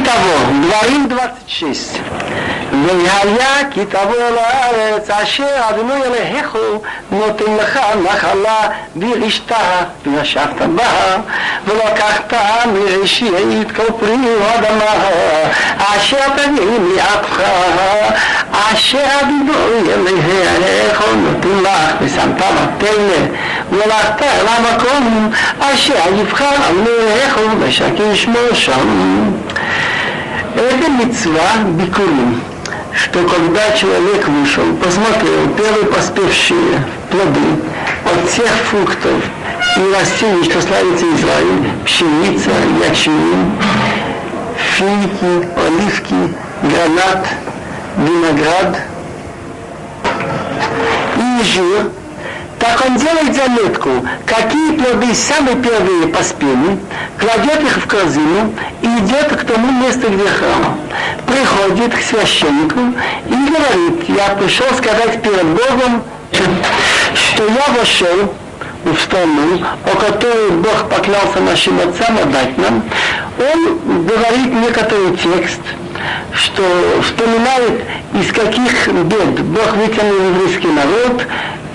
כתבו, דברים 26. והיה כי תבוא לארץ אשר אדוני אלוהיך נותן לך נחלה וירשת וישבת בה ולקחת מראשית כל פרי האדמה אשר תביא לידך אשר אדוני אלוהיך נותן לך ושמת בתלם והלכת אל המקום אשר יבחר אלוהיך ושכן שמו שם. это мецва бикурим что когда человек вышел, посмотрел первые поспевшие плоды от тех фруктов и растений, что славится Израиль, пшеница, ячмень, финики, оливки, гранат, виноград и жир, так он делает заметку, какие плоды самые первые поспели, кладет их в корзину и идет к тому месту, где храм. Приходит к священнику и говорит, я пришел сказать перед Богом, что я вошел в страну, о которой Бог поклялся нашим отцам отдать нам, он говорит некоторый текст, что вспоминает, из каких бед Бог вытянул еврейский народ,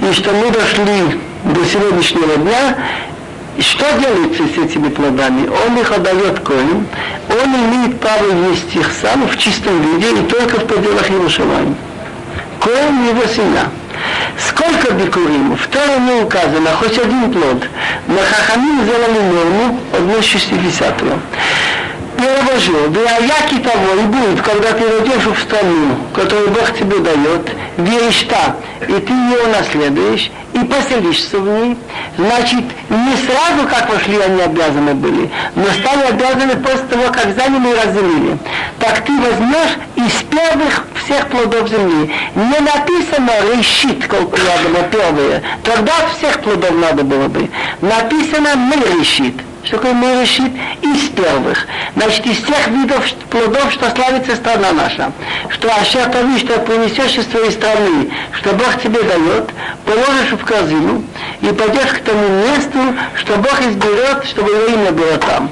и что мы дошли до сегодняшнего дня, что делается с этими плодами? Он их отдает Коин, он имеет право есть их сам в чистом виде и только в пределах Иерусалима. Коин его семья. Сколько бикурим? В Торе не указано, хоть один плод. Но Хахамин сделали норму одну шестидесятую перевожу, Ваяки того и будет, когда ты войдешь в страну, которую Бог тебе дает, веришь так, и ты ее наследуешь, и поселишься в ней, значит, не сразу, как вошли, они обязаны были, но стали обязаны после того, как заняли и разделили. Так ты возьмешь из первых всех плодов земли. Не написано решит, колко рядом, первые. Тогда всех плодов надо было бы. Написано мы решит что такое Миришит из первых. Значит, из тех видов плодов, что славится страна наша. Что Ашер Тави, что принесешь из твоей страны, что Бог тебе дает, положишь в корзину и пойдешь к тому месту, что Бог изберет, чтобы его имя было там.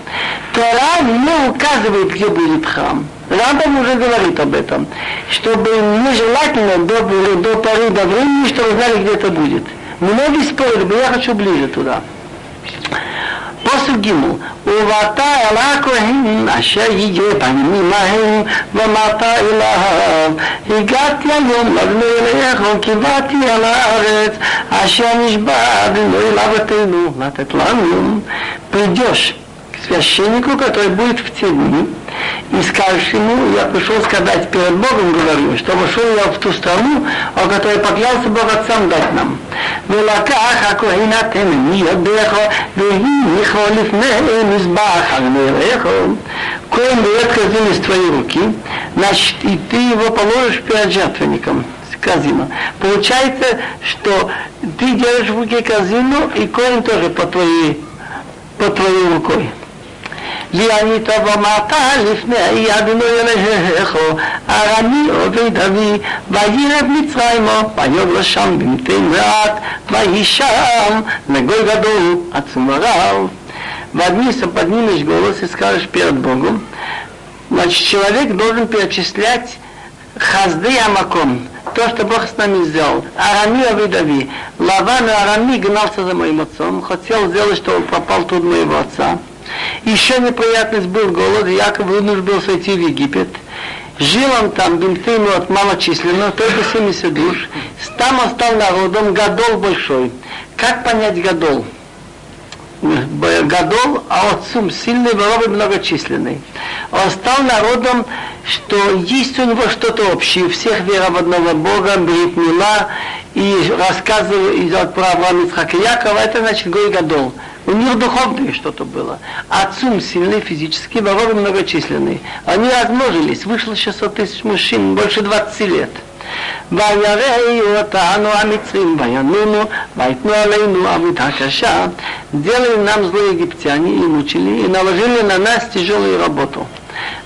Тора не указывает, где будет храм. Рамбам уже говорит об этом, чтобы нежелательно до, до поры до времени, чтобы знали, где это будет. Многие спорят, я хочу ближе туда. פוסק ג' ובאת אל הכהן אשר יהיה בנים עמהם ואמרת אליו הגעתי היום לבני אליך וקיבלתי על הארץ אשר נשבע אדוני לאבותינו לתת לנו придешь к священнику, который будет в те дни, и скажешь ему, я пришел сказать перед Богом, говорю, что вошел я в ту страну, о которой поклялся Бог отцам дать нам. ולקח הכהן אתם מידיך והיא לפני מזבח אדמך. Коин берет корзину из твоей руки, значит, и ты его положишь перед жертвенником корзину. Получается, что ты держишь в руке корзину, и коин тоже по твоей, по твоей рукой. וענית ואמרת לפני אדוני אלוהיך, ארמי עובד אבי, וירד מצרימה, ויאמר שם במתי מעט, ויהי שם לגוי גדול, עצום ורב. Поднимешься, поднимешь голос и скажешь перед Богом. Значит, человек должен перечислять хазды амаком, то, что Бог с нами сделал. Арами Авидави. Лаван Арами гнался за моим отцом, хотел сделать, чтобы он попал тут моего отца. Еще неприятность был голод, Яков вынужден был сойти в Египет. Жил он там, Бимтейну от малочисленно, только 70 душ. Там он стал народом, Гадол большой. Как понять Гадол? Гадол, а отцум сильный, воровый многочисленный. Он стал народом, что есть у него что-то общее, всех вера в одного Бога, Брит Мила, и рассказывает про Авраама Ицхака Якова, это значит Гой Гадол. У них духовное что-то было. Отцум сильный физически, воровы многочисленные. Они размножились, вышло 600 тысяч мужчин, больше 20 лет. ויראי אותנו המצרים וינונו ויתנו עלינו עבודה קשה делали нам злые египтяне и мучили и наложили на нас тяжелую работу.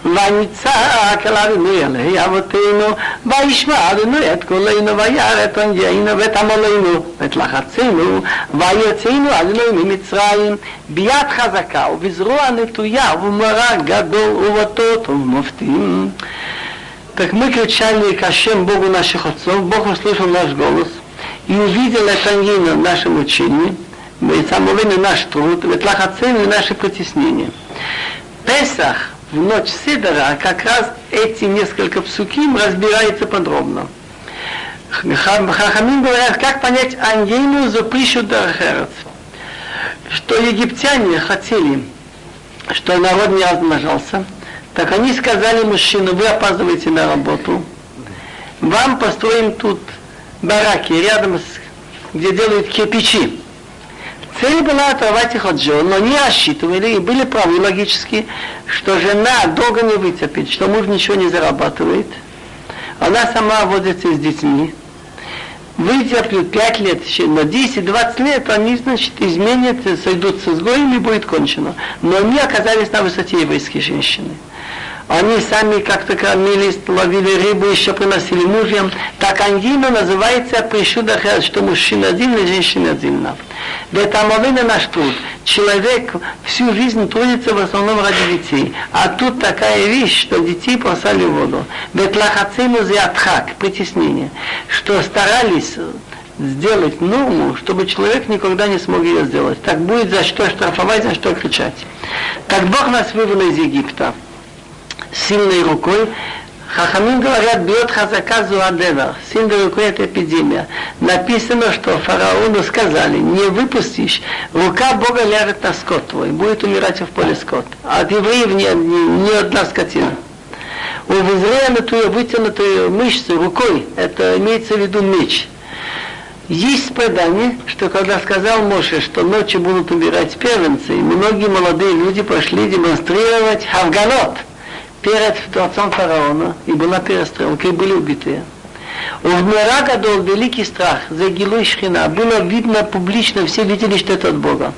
ונצעק אל אדוני עלי אבותינו, וישמע אדוני את קולנו, וירא את עונגנו ואת עמלנו, ואת לחצנו, ויוצאנו אדוני ממצרים, ביד חזקה ובזרוע נטויה ובמראה גדול ובטות ובמופתים. Так мы кричали к Ашем Богу наших отцов, Бог услышал наш голос и увидел это в нашем учении, и самовольно наш труд, ведь лахацин и наши притеснения. Песах в ночь Сидора как раз эти несколько псуким разбирается подробно. Хахамин говорят, как понять ангейну запрещу дархерец. Что египтяне хотели, что народ не размножался, так они сказали мужчину, вы опаздываете на работу, вам построим тут бараки рядом с, где делают кирпичи. Цель была оторвать их от жен, но не рассчитывали и были правы логически, что жена долго не вытерпит, что муж ничего не зарабатывает. Она сама возится с детьми. Вытерпят 5 лет, на 10-20 лет они, значит, изменят, сойдутся с гоем и будет кончено. Но они оказались на высоте еврейские женщины. Они сами как-то кормились, ловили рыбу, еще приносили мужьям. Так ангина называется пришуда, что мужчина один и женщина отдельно. Это амовина наш труд. Человек всю жизнь трудится в основном ради детей. А тут такая вещь, что детей бросали в воду. Бетлахацину зиатхак, притеснение. Что старались сделать норму, чтобы человек никогда не смог ее сделать. Так будет за что штрафовать, за что кричать. Так Бог нас вывел из Египта сильной рукой. Хахамин говорят, бьет хазака зуадева, сильной рукой это эпидемия. Написано, что фараону сказали, не выпустишь, рука Бога ляжет на скот твой, будет умирать в поле скот. А от евреев ни, ни, ни одна скотина. У твою вытянутую мышцу рукой, это имеется в виду меч. Есть предание, что когда сказал Моше, что ночью будут умирать первенцы, многие молодые люди пошли демонстрировать хавганот – перед дворцом фараона, и была перестрелка, и были. У Мира Гадол великий страх за Гилуй Шхина. Было видно публично, все видели, что это от Бога.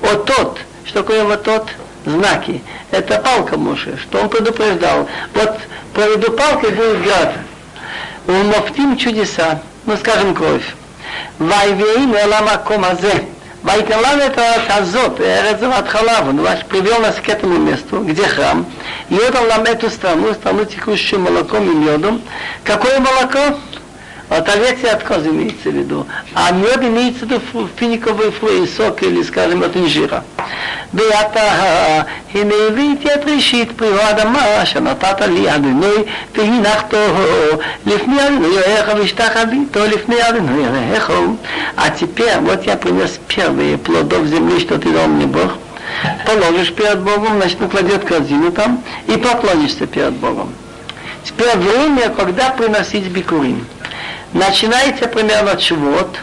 Вот тот, что такое вот тот, знаки. Это палка Моше, что он предупреждал. Вот проведу палкой будет град. У Мофтим чудеса, ну скажем кровь. Вайвеин элама комазе. Вайталан это Тазот, Эрец Ватхалав, он вас привел нас к этому месту, где храм, и отдал нам эту страну, страну текущую молоком и медом. Какое молоко? От овец и от коз имеется в виду. А мед имеется в виду финиковый флой, сок или, скажем, от инжира. ואתה, הנה הבאתי את ראשית פרי האדמה שנתת לי אדוני והנחתו לפני אדוני אלוהיך והשתחוויתו לפני אדוני אלוהיך. А теперь вот я принес первые плодов земли, что ты дал мне Бог. Положишь перед Богом, значит, он кладет корзину там и поклонишься перед Богом. Теперь время, когда приносить бикурим. начинается примерно от Шивот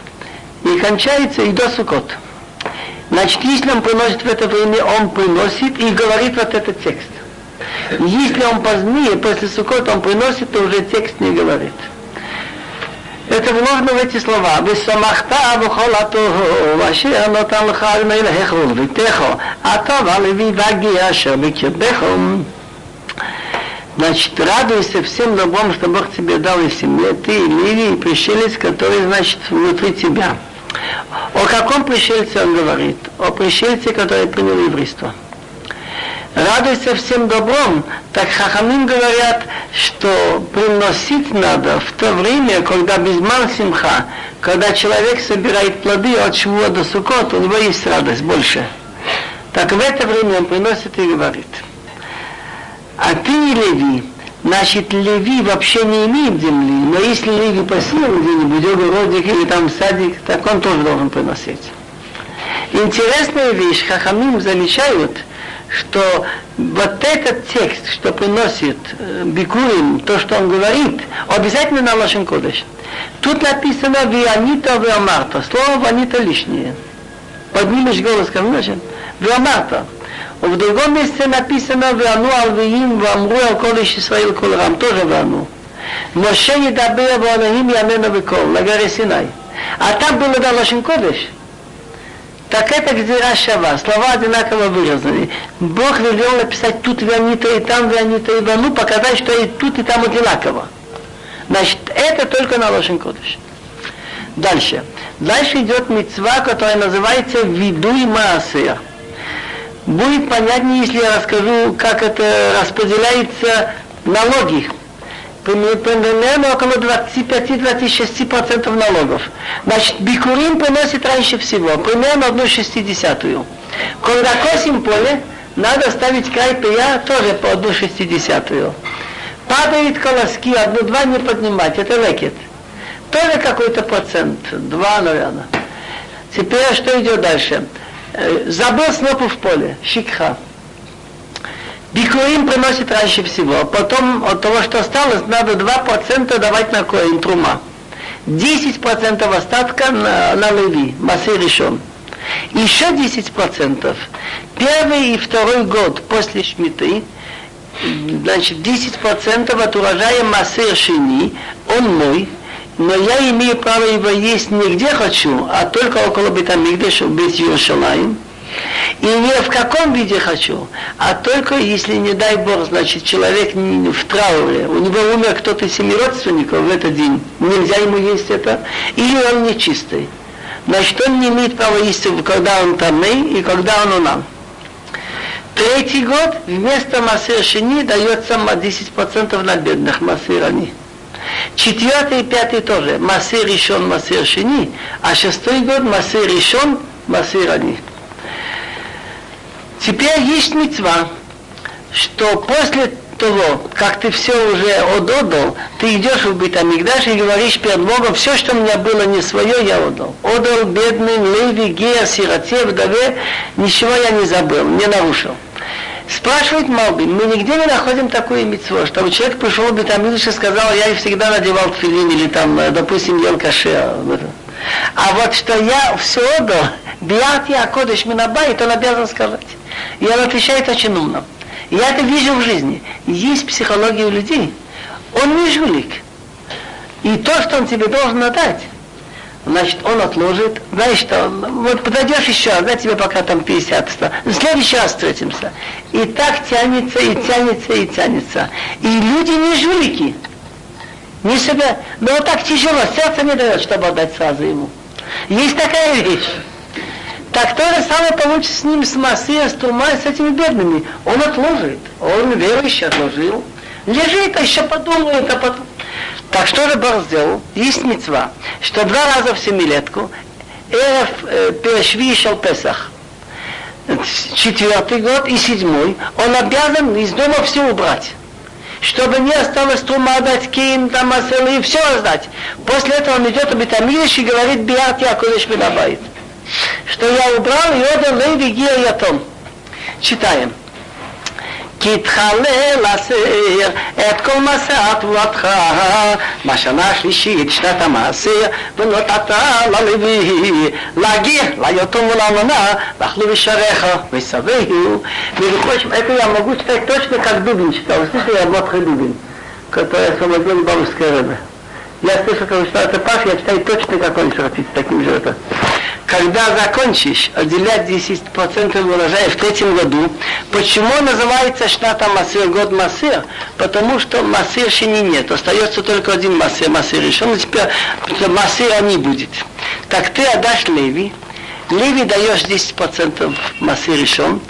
и кончается и до Сукот. Значит, если он приносит в это время, он приносит и говорит вот этот текст. Если он позднее, после Сукот, он приносит, то уже текст не говорит. Это вложено в эти слова. «Весамахта вухолату ваше оно там витехо, а то валеви ваги ашер бекебехом». Значит, радуйся всем добром, что Бог тебе дал и семье, ты и Ливи, и пришелец, который, значит, внутри тебя. О каком пришельце он говорит? О пришельце, который принял еврейство. Радуйся всем добром, так хахамим говорят, что приносить надо в то время, когда безман симха, когда человек собирает плоды от чего до сукот, у него есть радость больше. Так в это время он приносит и говорит. А ты не леви, Значит, Леви вообще не имеет земли, но если Леви посеял где-нибудь огородик или там садик, так он тоже должен приносить. Интересная вещь, Хахамим замечают, что вот этот текст, что приносит э, Бикурим, то, что он говорит, обязательно на Лошен Кодыш. Тут написано «Вианита виамарта». Слово «ванита» лишнее. Поднимешь голос, значит «виамарта». В другом месте написано «Вану алвиим вамру алкодыш Исраил кулрам» тоже «Вану». Моше не добыл Ванахим Ямена Векол на горе Синай. А там было да Лошин Кодыш. Так это Гзира Шава, слова одинаково выразаны. Бог велел написать тут Ванита и там Ванита и Вану, показать, что и тут и там одинаково. Значит, это только на Лошин Кодыш. Дальше. Дальше идет мецва, которая называется и Маасея». Будет понятнее, если я расскажу, как это распределяется налоги. Примерно около 25-26% налогов. Значит, бикурим приносит раньше всего, примерно одну шестидесятую. Когда косим поле, надо ставить край пия тоже по одну шестидесятую. Падают колоски, одну-два не поднимать, это лекет. Тоже какой-то процент, два, наверное. Теперь что идет дальше? Э, забыл снопу в поле, шикха. Бикуим приносит раньше всего. Потом от того, что осталось, надо 2% давать на коин трума. 10% остатка на, на леви, массы решен. Еще 10%. Первый и второй год после шмиты, значит, 10% от урожая массы шини, он мой, но я имею право его есть не где хочу, а только около Бетамигдаша, в Бет Иерушалаим. И не в каком виде хочу, а только если, не дай Бог, значит, человек в трауре, у него умер кто-то из семи родственников в этот день, нельзя ему есть это, или он нечистый. Значит, он не имеет права есть, когда он там и когда он у нас. Третий год вместо массир шини дается 10% на бедных массир они. Четвертый и пятый тоже. Массир решен, массир шини. А шестой год массир решен, массир они. Теперь есть мецва, что после того, как ты все уже отдал, ты идешь в Битамигдаш и говоришь перед Богом, все, что у меня было не свое, я отдал. Отдал бедным, леви, гея, сироте, вдове, ничего я не забыл, не нарушил. Спрашивает Малбин, мы нигде не находим такое митцво, чтобы человек пришел в Битамигдаш и сказал, я всегда надевал тфилин или там, допустим, ел каше. А вот что я все отдал, биат я кодыш минабайт, он обязан сказать. И он отвечает очень умно. Я это вижу в жизни. Есть психология у людей. Он не жулик. И то, что он тебе должен отдать, значит, он отложит. Знаешь что, вот подойдешь еще дай тебе пока там 50 100. В следующий раз встретимся. И так тянется, и тянется, и тянется. И люди не жулики. Не себя. Но вот так тяжело, сердце не дает, чтобы отдать сразу ему. Есть такая вещь. Так то же самое получится с ним, с Масия, с Тумай, с этими бедными. Он отложит. Он верующий отложил. Лежит, а еще подумает, а потом... Так что же Бог сделал? Есть мецва, что два раза в семилетку Эрев э, шел Песах. Четвертый год и седьмой, он обязан из дома все убрать чтобы не осталось трума дать кин, там и все раздать. После этого он идет в Бетамидыш и говорит, биат я кудыш минабайт что я убрал и отдал Леви Гия Ятом. Читаем. כי תחלל הסיר את כל מסע תבואתך בשנה השלישית שנת המעשר ונתת ללוי להגיע ליתום ולאלמנה ואכלו בשעריך ושבעהו ולכוש это я могу читать точно как Дубин читал слышали я Мотха Дубин который освободил Бабушка Рэбе я слышал, как читал это Паш, я читаю точно, как он шрапит, таким же это когда закончишь отделять 10% урожая в третьем году, почему называется шната Масыр, год Масыр? Потому что Масыр шини нет, остается только один Масыр, Масыр решен, теперь Масыра не будет. Так ты отдашь Леви, Леви даешь 10% Масыр решен,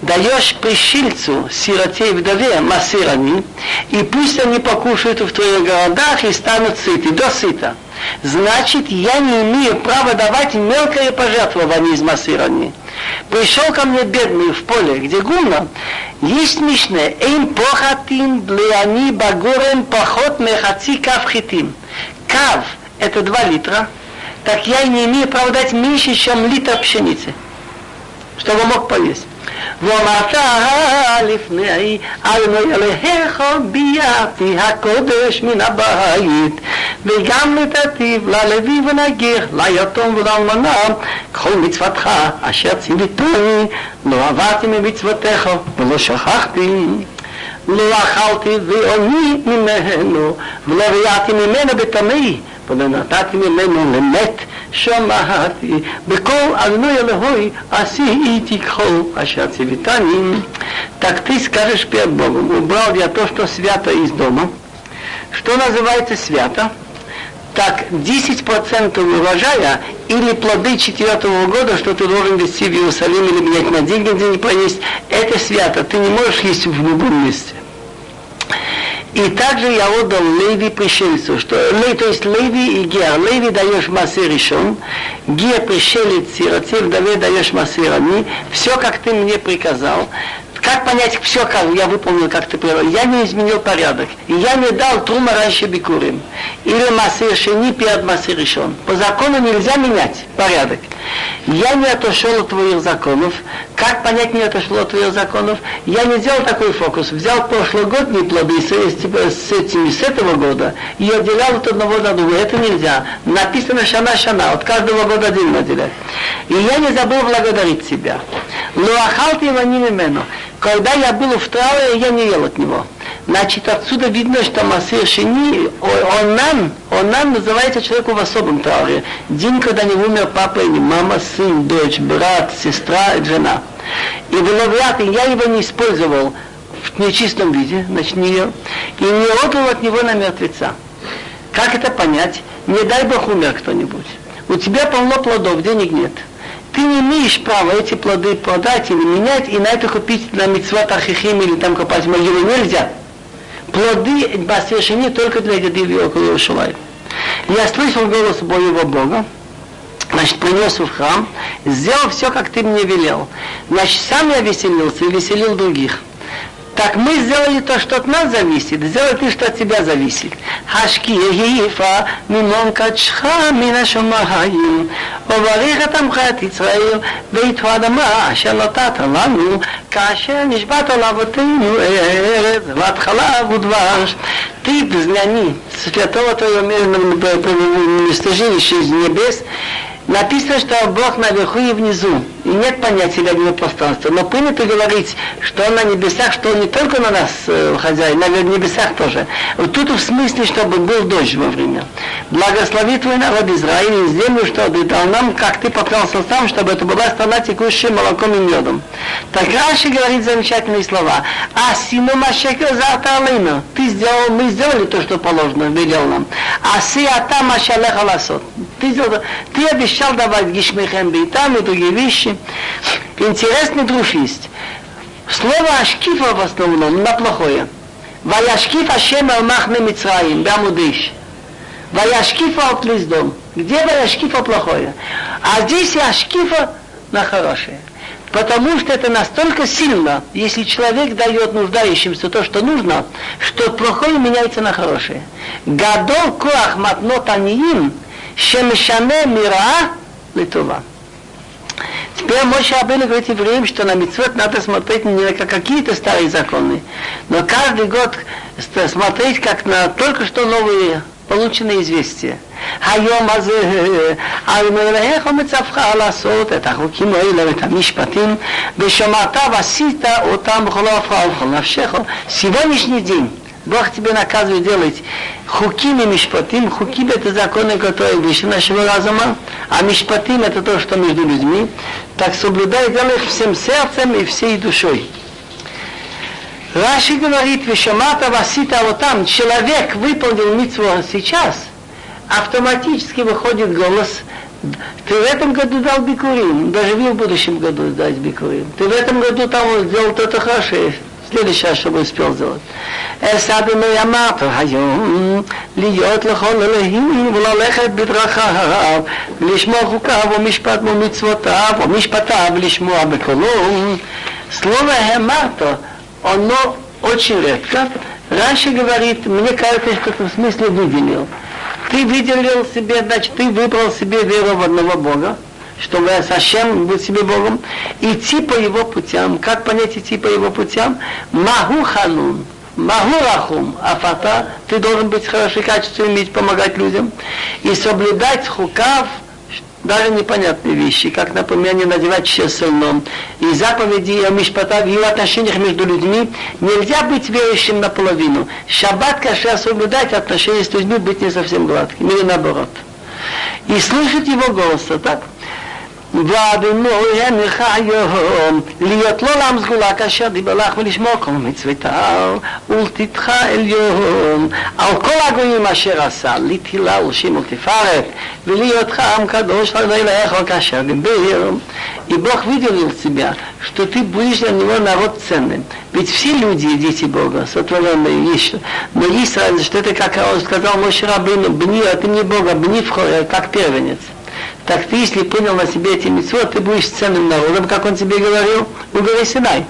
даешь пришельцу, сироте и вдове, массирами, и пусть они покушают в твоих городах и станут сыты, до сыта значит, я не имею права давать мелкое пожертвование из массирования. Пришел ко мне бедный в поле, где гумно, есть мишне, эйм похатим блеани багорем похот мехаци кав хитим. Кав – это 2 литра, так я не имею права дать меньше, чем литр пшеницы, чтобы мог поесть. ואמרת לפני אדוני אלוהיך ביאתי הקודש מן הבית וגם נתתיו ללוי ונגיר ליתום ולאלמנה כל מצוותך אשר ציוויתוני לא עברתי ממצוותיך ולא שכחתי. לא אכלתי ועוני ממנו ולא ראיתי ממנו בטמאי ולא נתתי ממנו למת שמעתי, בכל אדוני אלוהי עשי איתי כל אשר ציוויתני. Так ты скажешь перед Богом, убрал я то, что свято из дома. Что называется свято? так 10% урожая или плоды четвертого года, что ты должен вести в Иерусалим или менять на деньги, где не поесть, это свято. Ты не можешь есть в любом месте. И также я отдал Леви пришельцу, что Лей, то есть Леви и Гер. Леви даешь массы решен, Гер пришелец, сироте, вдове даешь массы рани. Все, как ты мне приказал. Как понять все, как я выполнил, как ты привел? Я не изменил порядок. Я не дал трума раньше бикурим. Или массир шени перед массир решен. По закону нельзя менять порядок. Я не отошел от твоих законов. Как понять не отошел от твоих законов? Я не сделал такой фокус. Взял прошлогодние плоды с, типа, с, этими, с этого года и отделял от одного до другого. Это нельзя. Написано шана-шана. От каждого года отдельно отделять. И я не забыл благодарить себя. Луахалти ваним имену. Когда я был в трауре, я не ел от него. Значит, отсюда видно, что Масир Шини, он нам, он нам называется человеку в особом трауре. День, когда не умер папа или мама, сын, дочь, брат, сестра, жена. И Веловрат, я его не использовал в нечистом виде, значит, не ел, и не отдал от него на мертвеца. Как это понять? Не дай Бог умер кто-нибудь. У тебя полно плодов, денег нет ты не имеешь права эти плоды продать или менять и на это купить на митцвот архихим или там копать могилу нельзя. Плоды басвешени только для еды около Иерушалаем. Я слышал голос моего Бога, значит, принес в храм, сделал все, как ты мне велел. Значит, сам я веселился и веселил других. Так мы сделали то, что от нас зависит, сделай ты, что от тебя зависит. השקיעיפה ממון קדשך מן השמיים, ובריך את עמך את ישראל, ואיתו אדמה אשר נתת לנו, כאשר נשבעת לאבותינו ארץ, והתחלה ודבש. Ты взгляни, святого твоего местожилища из небес, написано, что Бог наверху и внизу, и нет понятия верного пространства. Но принято говорить, что Он на небесах, что Он не только на нас э, хозяин, на небесах тоже. Вот тут в смысле, чтобы был дождь во время. Благослови твой народ Израиль и землю, что ты дал нам, как ты поклялся сам, чтобы это была страна, текущая молоком и медом. Так Раши говорит замечательные слова. А сину машекер за Алейна. Ты сделал, мы сделали то, что положено, велел нам. А си ата машалеха ласот. Ты, сделал, ты обещал давать гишмехем бейтам и другие вещи. Интересный друг есть. Слово ашкифа в основном на плохое. Ваяшкиф Ашем Алмахме Мицраим, Бамудыш. Ваяшкифа от Лиздом. Где Ваяшкифа плохое? А здесь Яшкифа на хорошее. Потому что это настолько сильно, если человек дает нуждающимся то, что нужно, что плохое меняется на хорошее. Гадол коах матнот аниим, шемешане мира литова. Теперь Моше Абель говорит евреям, что на митцвот надо смотреть не на какие-то старые законы, но каждый год смотреть как на только что новые полученные известия. היום הזה, על מלאך ומצווך לעשות את החוקים האלה ואת המשפטים, ושמעת ועשית אותם בכל הפרעה ובכל נפשך. Сегодняшний день Бог тебе наказывает делать хуким и мишпатим. Хуким это законы, которые выше нашего разума, а мишпатим это то, что между людьми. Так соблюдай, делай их всем сердцем и всей душой. Раши говорит, вишамата васита вот там, человек выполнил митцву сейчас, автоматически выходит голос, ты в этом году дал бикурим, даже в будущем году дать бикурим. Ты в этом году там сделал то-то хорошее, следующее, что бы успел сделать. Эсад и моя мапа, хайом, льет лохол элохим, влалехет бедрахав, лишмо хукав, умишпат мумицвотав, умишпатав, а лишмо абеколом. Слово хемато, оно очень редко. Раньше говорит, мне кажется, что в смысле выделил. Ты выделил себе, значит, ты выбрал себе веру в одного Бога чтобы Сашем был себе Богом, идти по его путям. Как понять идти по его путям? Маху ханун. Маху рахум. Афата. Ты должен быть хороший, качественный, уметь помогать людям. И соблюдать хукав, даже непонятные вещи, как, например, не надевать чесельном. И заповеди о мишпата в его отношениях между людьми нельзя быть верующим наполовину. Шаббат, конечно, соблюдать отношения с людьми, быть не совсем гладким, или наоборот. и слышать его голоса, так? ואדינויינך היום, להיות לא לעם סגולה כאשר דיבר לך ולשמור כל מצוותיו, ולתתך עליון, על כל הגויים אשר עשה, לתהילה ולשים ולתפארת, ולהיותך עם קדוש לאלוהיך כאשר דיבר. И Бог видел тебя, что ты будешь для него народ ценным. Ведь все люди дети Бога, сотворенные еще. Но есть разница, что это, как он сказал Моше Рабину, бни, а ты не Бога, бни в как первенец так ты, если принял на себе эти митцвот, ты будешь ценным народом, как он тебе говорил, у горы Синай.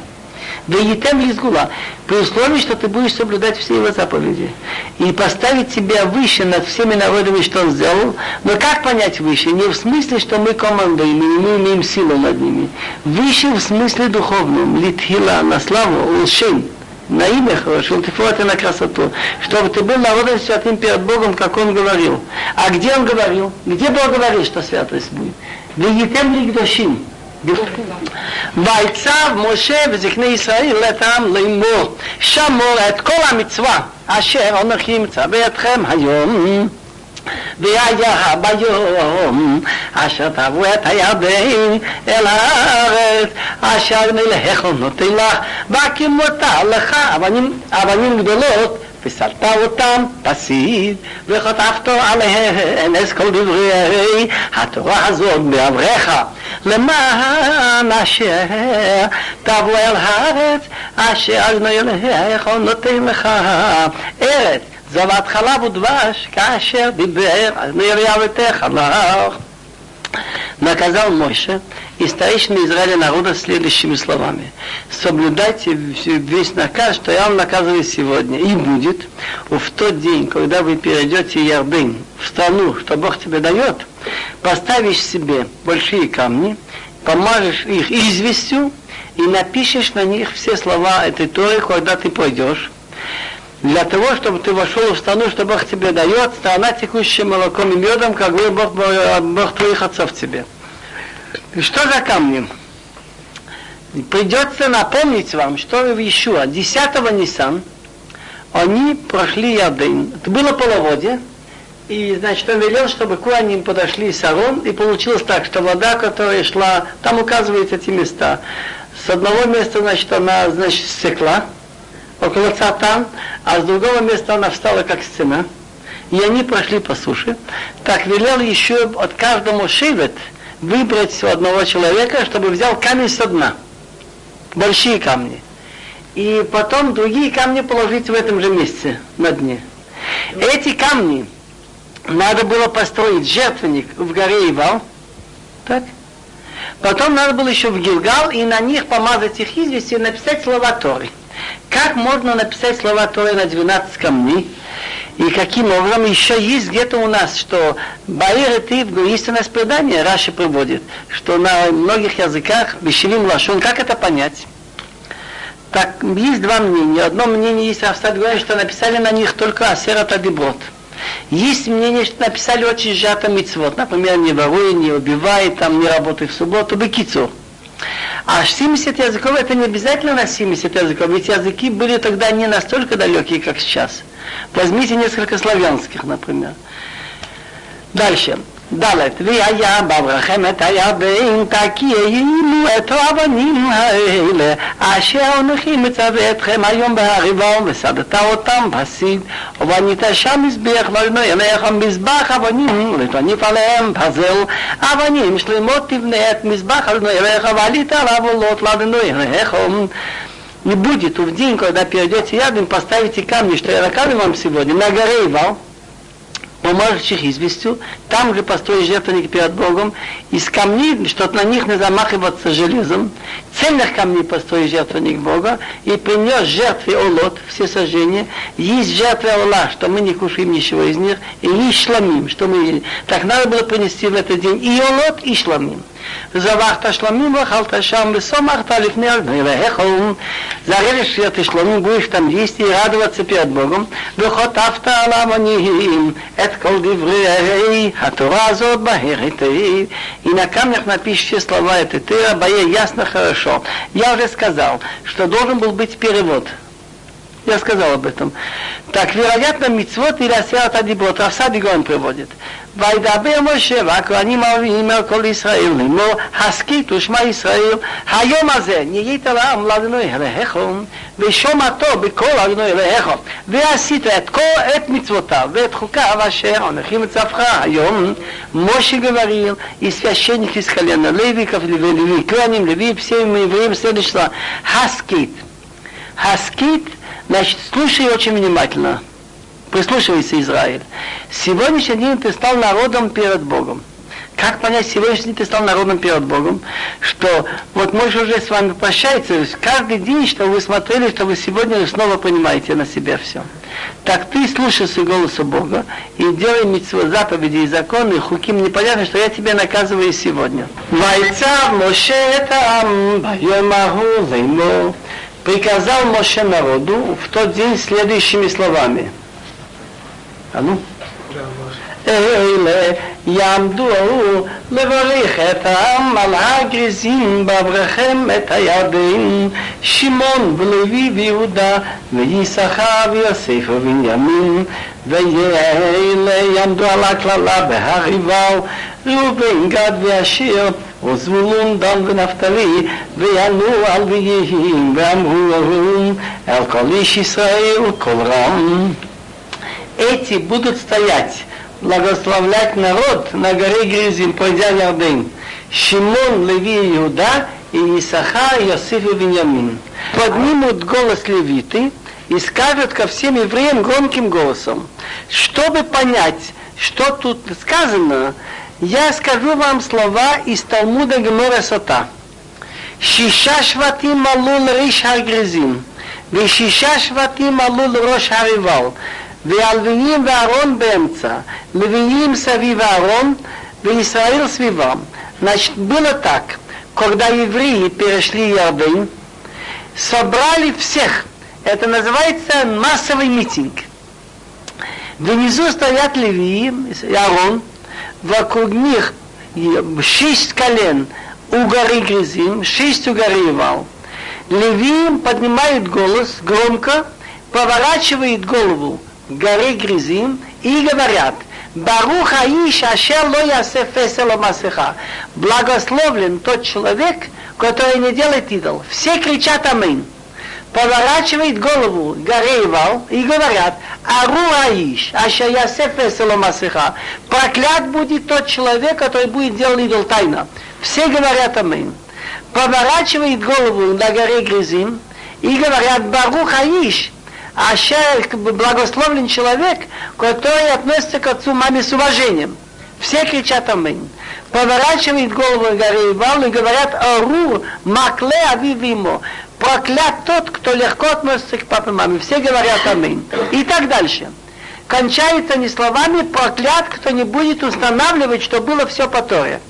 Да и тем лизгула, при условии, что ты будешь соблюдать все его заповеди. И поставить себя выше над всеми народами, что он сделал. Но как понять выше? Не в смысле, что мы командуем, и мы имеем силу над ними. Выше в смысле духовном. Литхила на славу, улшень на имя хорошо, ты на красоту, чтобы ты был народом святым перед Богом, как он говорил. А где он говорил? Где Бог говорил, что святость будет? ויתם לקדושים. ויצב משה וזקני ישראל לטעם לאמור, שמור את כל המצווה אשר אנוכי מצווה אתכם היום. והיה ביום אשר תבוא את הירדן אל הארץ אשר נלך ונותן לך והקימותה לך אבנים, אבנים גדולות וסלת אותם פסיד וחטפת עליהן את כל דברי התורה הזאת בעברך למען אשר תבוא אל הארץ אשר נלך ונותן לך ארץ זבת חלב ודבש, כאשר דיבר על מרים ותחנך. Наказал Мойша и старейшины Израиля народа следующими словами. Соблюдайте весь наказ, что я вам наказываю сегодня. И будет в тот день, когда вы перейдете Ярдын в страну, что Бог тебе дает, поставишь себе большие камни, помажешь их известью и напишешь на них все слова этой Торы, когда ты пойдешь для того, чтобы ты вошел в страну, что Бог тебе дает, страна, текущая молоком и медом, как вы Бог, Бог твоих отцов тебе. И что за камни? Придется напомнить вам, что в Ишуа 10 Нисан они прошли Ярдын. Это было половодье, и, значит, он велел, чтобы к ним подошли Сарон, и получилось так, что вода, которая шла, там указывают эти места. С одного места, значит, она, значит, стекла, около Цатан, а с другого места она встала как стена. И они прошли по суше. Так велел еще от каждому шивет выбрать у одного человека, чтобы взял камень со дна. Большие камни. И потом другие камни положить в этом же месте, на дне. Эти камни надо было построить жертвенник в горе Ивал. Так? Потом надо было еще в Гилгал и на них помазать их известью и написать слова Торы. Как можно написать слова Торы на 12 камней? И каким образом еще есть где-то у нас, что Баир и Тив, есть у нас предание, Раши приводит, что на многих языках Бешевим Лашон, как это понять? Так, есть два мнения. Одно мнение есть, Равстад говорит, что написали на них только Асерат Адиброд. Есть мнение, что написали очень сжато мицвод. Например, не воруй, не убивай, там, не работай в субботу, бекицур. А 70 языков это не обязательно на 70 языков, ведь языки были тогда не настолько далекие, как сейчас. Возьмите несколько славянских, например. Дальше. ד' והיה בברכם את הירדן תקיימו את האבנים האלה אשר אנוכי מצווה אתכם היום בהריבה וסדת אותם בסיד ובנית שם מזבח לאדוני אליך מזבח אבנים לטוניף עליהם ברזל אבנים שלמות תבנה את מזבח אדוני אליך ועלית עליו עולות לאדוני אליך не будет в день, когда перейдете рядом, поставите камни, что я рассказываю вам сегодня, на горе Ивал, поможешь их известью, там же построишь жертвенник перед Богом, из камней, что на них не замахиваться железом, цельных камней построишь жертвенник Бога, и принес жертве Олот, все сожжения, есть жертвы Ола, что мы не кушаем ничего из них, и есть шламим, что мы... Так надо было принести в этот день и Олот, и шламим. וזבחת שלמים ואכלת שם וסומכת לפני אדוני והכל зарежешь все ты шломим, будешь там есть и радоваться перед Богом, וחטפת על המונים את כל דברי התורה הזאת בהרתי. И на камнях напишешь все слова этой Тыра, бое ясно хорошо. Я уже сказал, что должен был быть перевод. Я сказал об этом. Так, вероятно, мицвод или асерат адибот, Равсади Гон приводит. וידבר משה והכהנים הערביים אל כל ישראל לאמור הסכיתו שמע ישראל היום הזה נהיית לעם לאדוני אלוהיכם ושומעתו בכל אדוני אלוהיכם ועשית את כל את מצוותיו ואת חוקיו אשר אנוכי מצווך היום משה говорил и священник из колена Леви, Леви, Куаним, Леви, все евреи следующего Хаскит. Хаскит, значит, слушай очень внимательно. Прислушивайся, Израиль. Сегодняшний день ты стал народом перед Богом. Как понять, сегодняшний день ты стал народом перед Богом, что вот мой уже с вами прощается, каждый день, что вы смотрели, что вы сегодня снова понимаете на себя все. Так ты слушайся голоса Бога и делай митцвот, заповеди и законы, хуким непонятно, что я тебя наказываю сегодня. Вайца Моше там, приказал Моше народу в тот день следующими словами – אה, נו. אלה יעמדו לברך את העם על הגריזים בעברכם את הירדן שמעון ולוי ויהודה ויששכר ויוסף ובנימין ואלה יעמדו על הקללה בהר עיבל ראובן גד ואשר וזבולון דן ונפתלי ויענו על ויהים ואמרו אל כל איש ישראל כל רם эти будут стоять, благословлять народ на горе Гризим, пойдя Ярден. Шимон, Леви и Иуда, и Исаха, Иосиф и Виньямин. Поднимут голос левиты и скажут ко всем евреям громким голосом. Чтобы понять, что тут сказано, я скажу вам слова из Талмуда Гемора Сота. Шиша шватим алул риш הגריזים, ושישה שבטים עלול ראש הריבל, והלוויים ואהרון באמצע, левиим סביב אהרון, וישראל סביבם. Значит, было так, когда евреи перешли Иордань, собрали всех, это называется массовый митинг. Внизу стоят левии, Арон вокруг них шесть колен у горы Гризим, шесть у горы Ивал. Левиим поднимают голос громко, поворачивает голову горы Гризим и говорят, Барух Аиш Ашер Ло Ясе Фесело Масеха. Благословлен тот человек, который не делает идол. Все кричат Амин. Поворачивает голову горе Ивал и говорят, Ару Аиш, Ашер Ясе Фесело Масеха. Проклят будет тот человек, который будет делать идол тайно. Все говорят Амин. Поворачивает голову на горе Гризим и говорят, Барух Аиш, Ашер, благословлен человек, который относится к отцу маме с уважением. Все кричат Амин. Поворачивает голову горы Ивал и говорят Ару, Макле Авивимо проклят тот, кто легко относится к папе и маме. Все говорят аминь. И так дальше. Кончается не словами проклят, кто не будет устанавливать, что было все по Торе.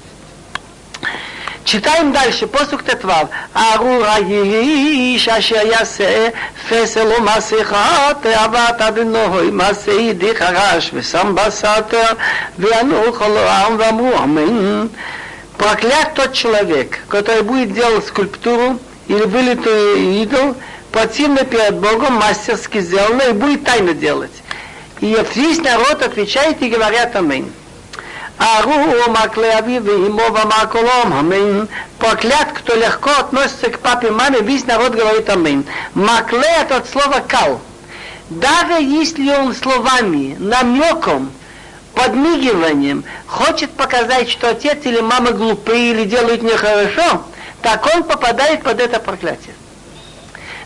Читаем дальше, посук тетвав. Арура Елиш, ашер ясе, феселу масиха, теават аденой, масеи дихараш, весам басатер, веану холоам ваму амин. Проклят тот человек, который будет делать скульптуру, или вылитую идол, противно перед Богом, мастерски сделано, и будет тайно делать. И весь народ отвечает и говорят Аминь. Ару макле авивы и мова маколом, амин. Проклят, кто легко относится к папе и маме, весь народ говорит амин. Макле это от слова кал. Даже если он словами, намеком, подмигиванием хочет показать, что отец или мама глупые или делают нехорошо, так он попадает под это проклятие.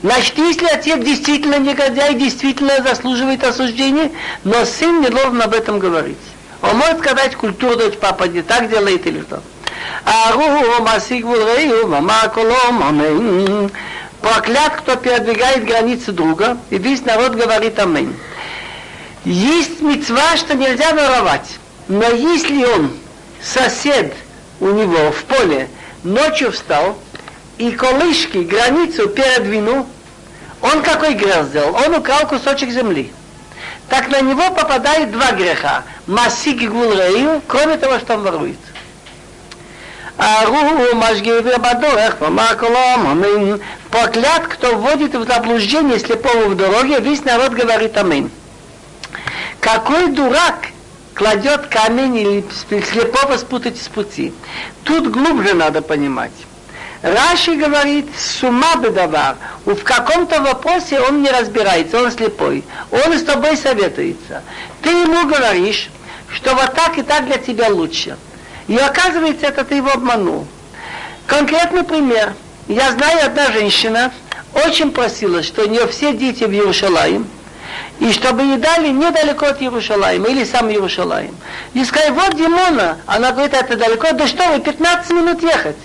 Значит, если отец действительно негодяй, действительно заслуживает осуждения, но сын не должен об этом говорить. Он может сказать культуру, дочь папа не так делает или что. Колом, амин. Проклят, кто передвигает границы друга, и весь народ говорит амин. Есть мецва, что нельзя воровать. Но если он, сосед у него в поле, ночью встал, и колышки, границу передвинул, он какой грех сделал? Он украл кусочек земли так на него попадает два греха. Масик гулрею, кроме того, что он ворует. Ару Абадорех, Маколом, Амин. Проклят, кто вводит в заблуждение слепого в дороге, весь народ говорит Амин. какой дурак кладет камень или слепого спутать с пути. Тут глубже надо понимать. Раши говорит, с ума бедовар, в каком-то вопросе он не разбирается, он слепой, он с тобой советуется. Ты ему говоришь, что вот так и так для тебя лучше. И оказывается, это ты его обманул. Конкретный пример. Я знаю, одна женщина очень просила, что у нее все дети в Иерусалим, и чтобы ей дали недалеко от Иерусалима, или сам Иерусалим. И сказали, вот Димона. Она говорит, это далеко, да что вы, 15 минут ехать.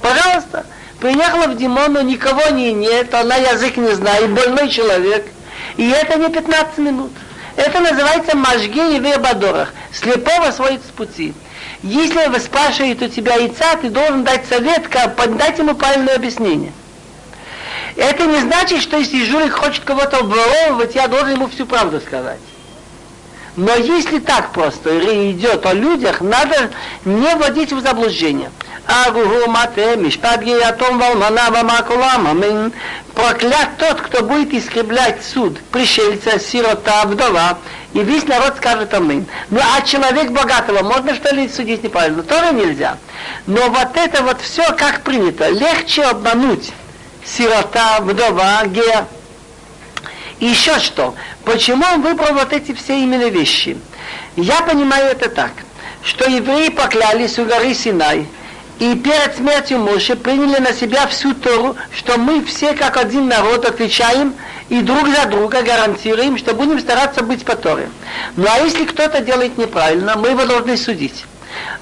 Пожалуйста. Приехала в Димону, никого не нет, она язык не знает, больной человек. И это не 15 минут. Это называется мажги и вербадорах. Слепого сводит с пути. Если вы спрашивает у тебя яйца, ты должен дать совет, как, дать ему правильное объяснение. Это не значит, что если жулик хочет кого-то обворовывать, я должен ему всю правду сказать. Но если так просто идет о людях, надо не вводить в заблуждение. Агугу мате, мишпат гиятом валмана вамакулам, амин. Проклят тот, кто будет искреблять суд пришельца, сирота, вдова, и весь народ скажет амин. Ну а человек богатого, можно что ли судить неправильно? Тоже нельзя. Но вот это вот все как принято. Легче обмануть сирота, вдова, гер. И еще что? Почему он выбрал вот эти все именно вещи? Я понимаю это так, что евреи поклялись у горы Синай, и перед смертью Моше приняли на себя всю Тору, что мы все как один народ отвечаем и друг за друга гарантируем, что будем стараться быть по Торе. Ну а если кто-то делает неправильно, мы его должны судить.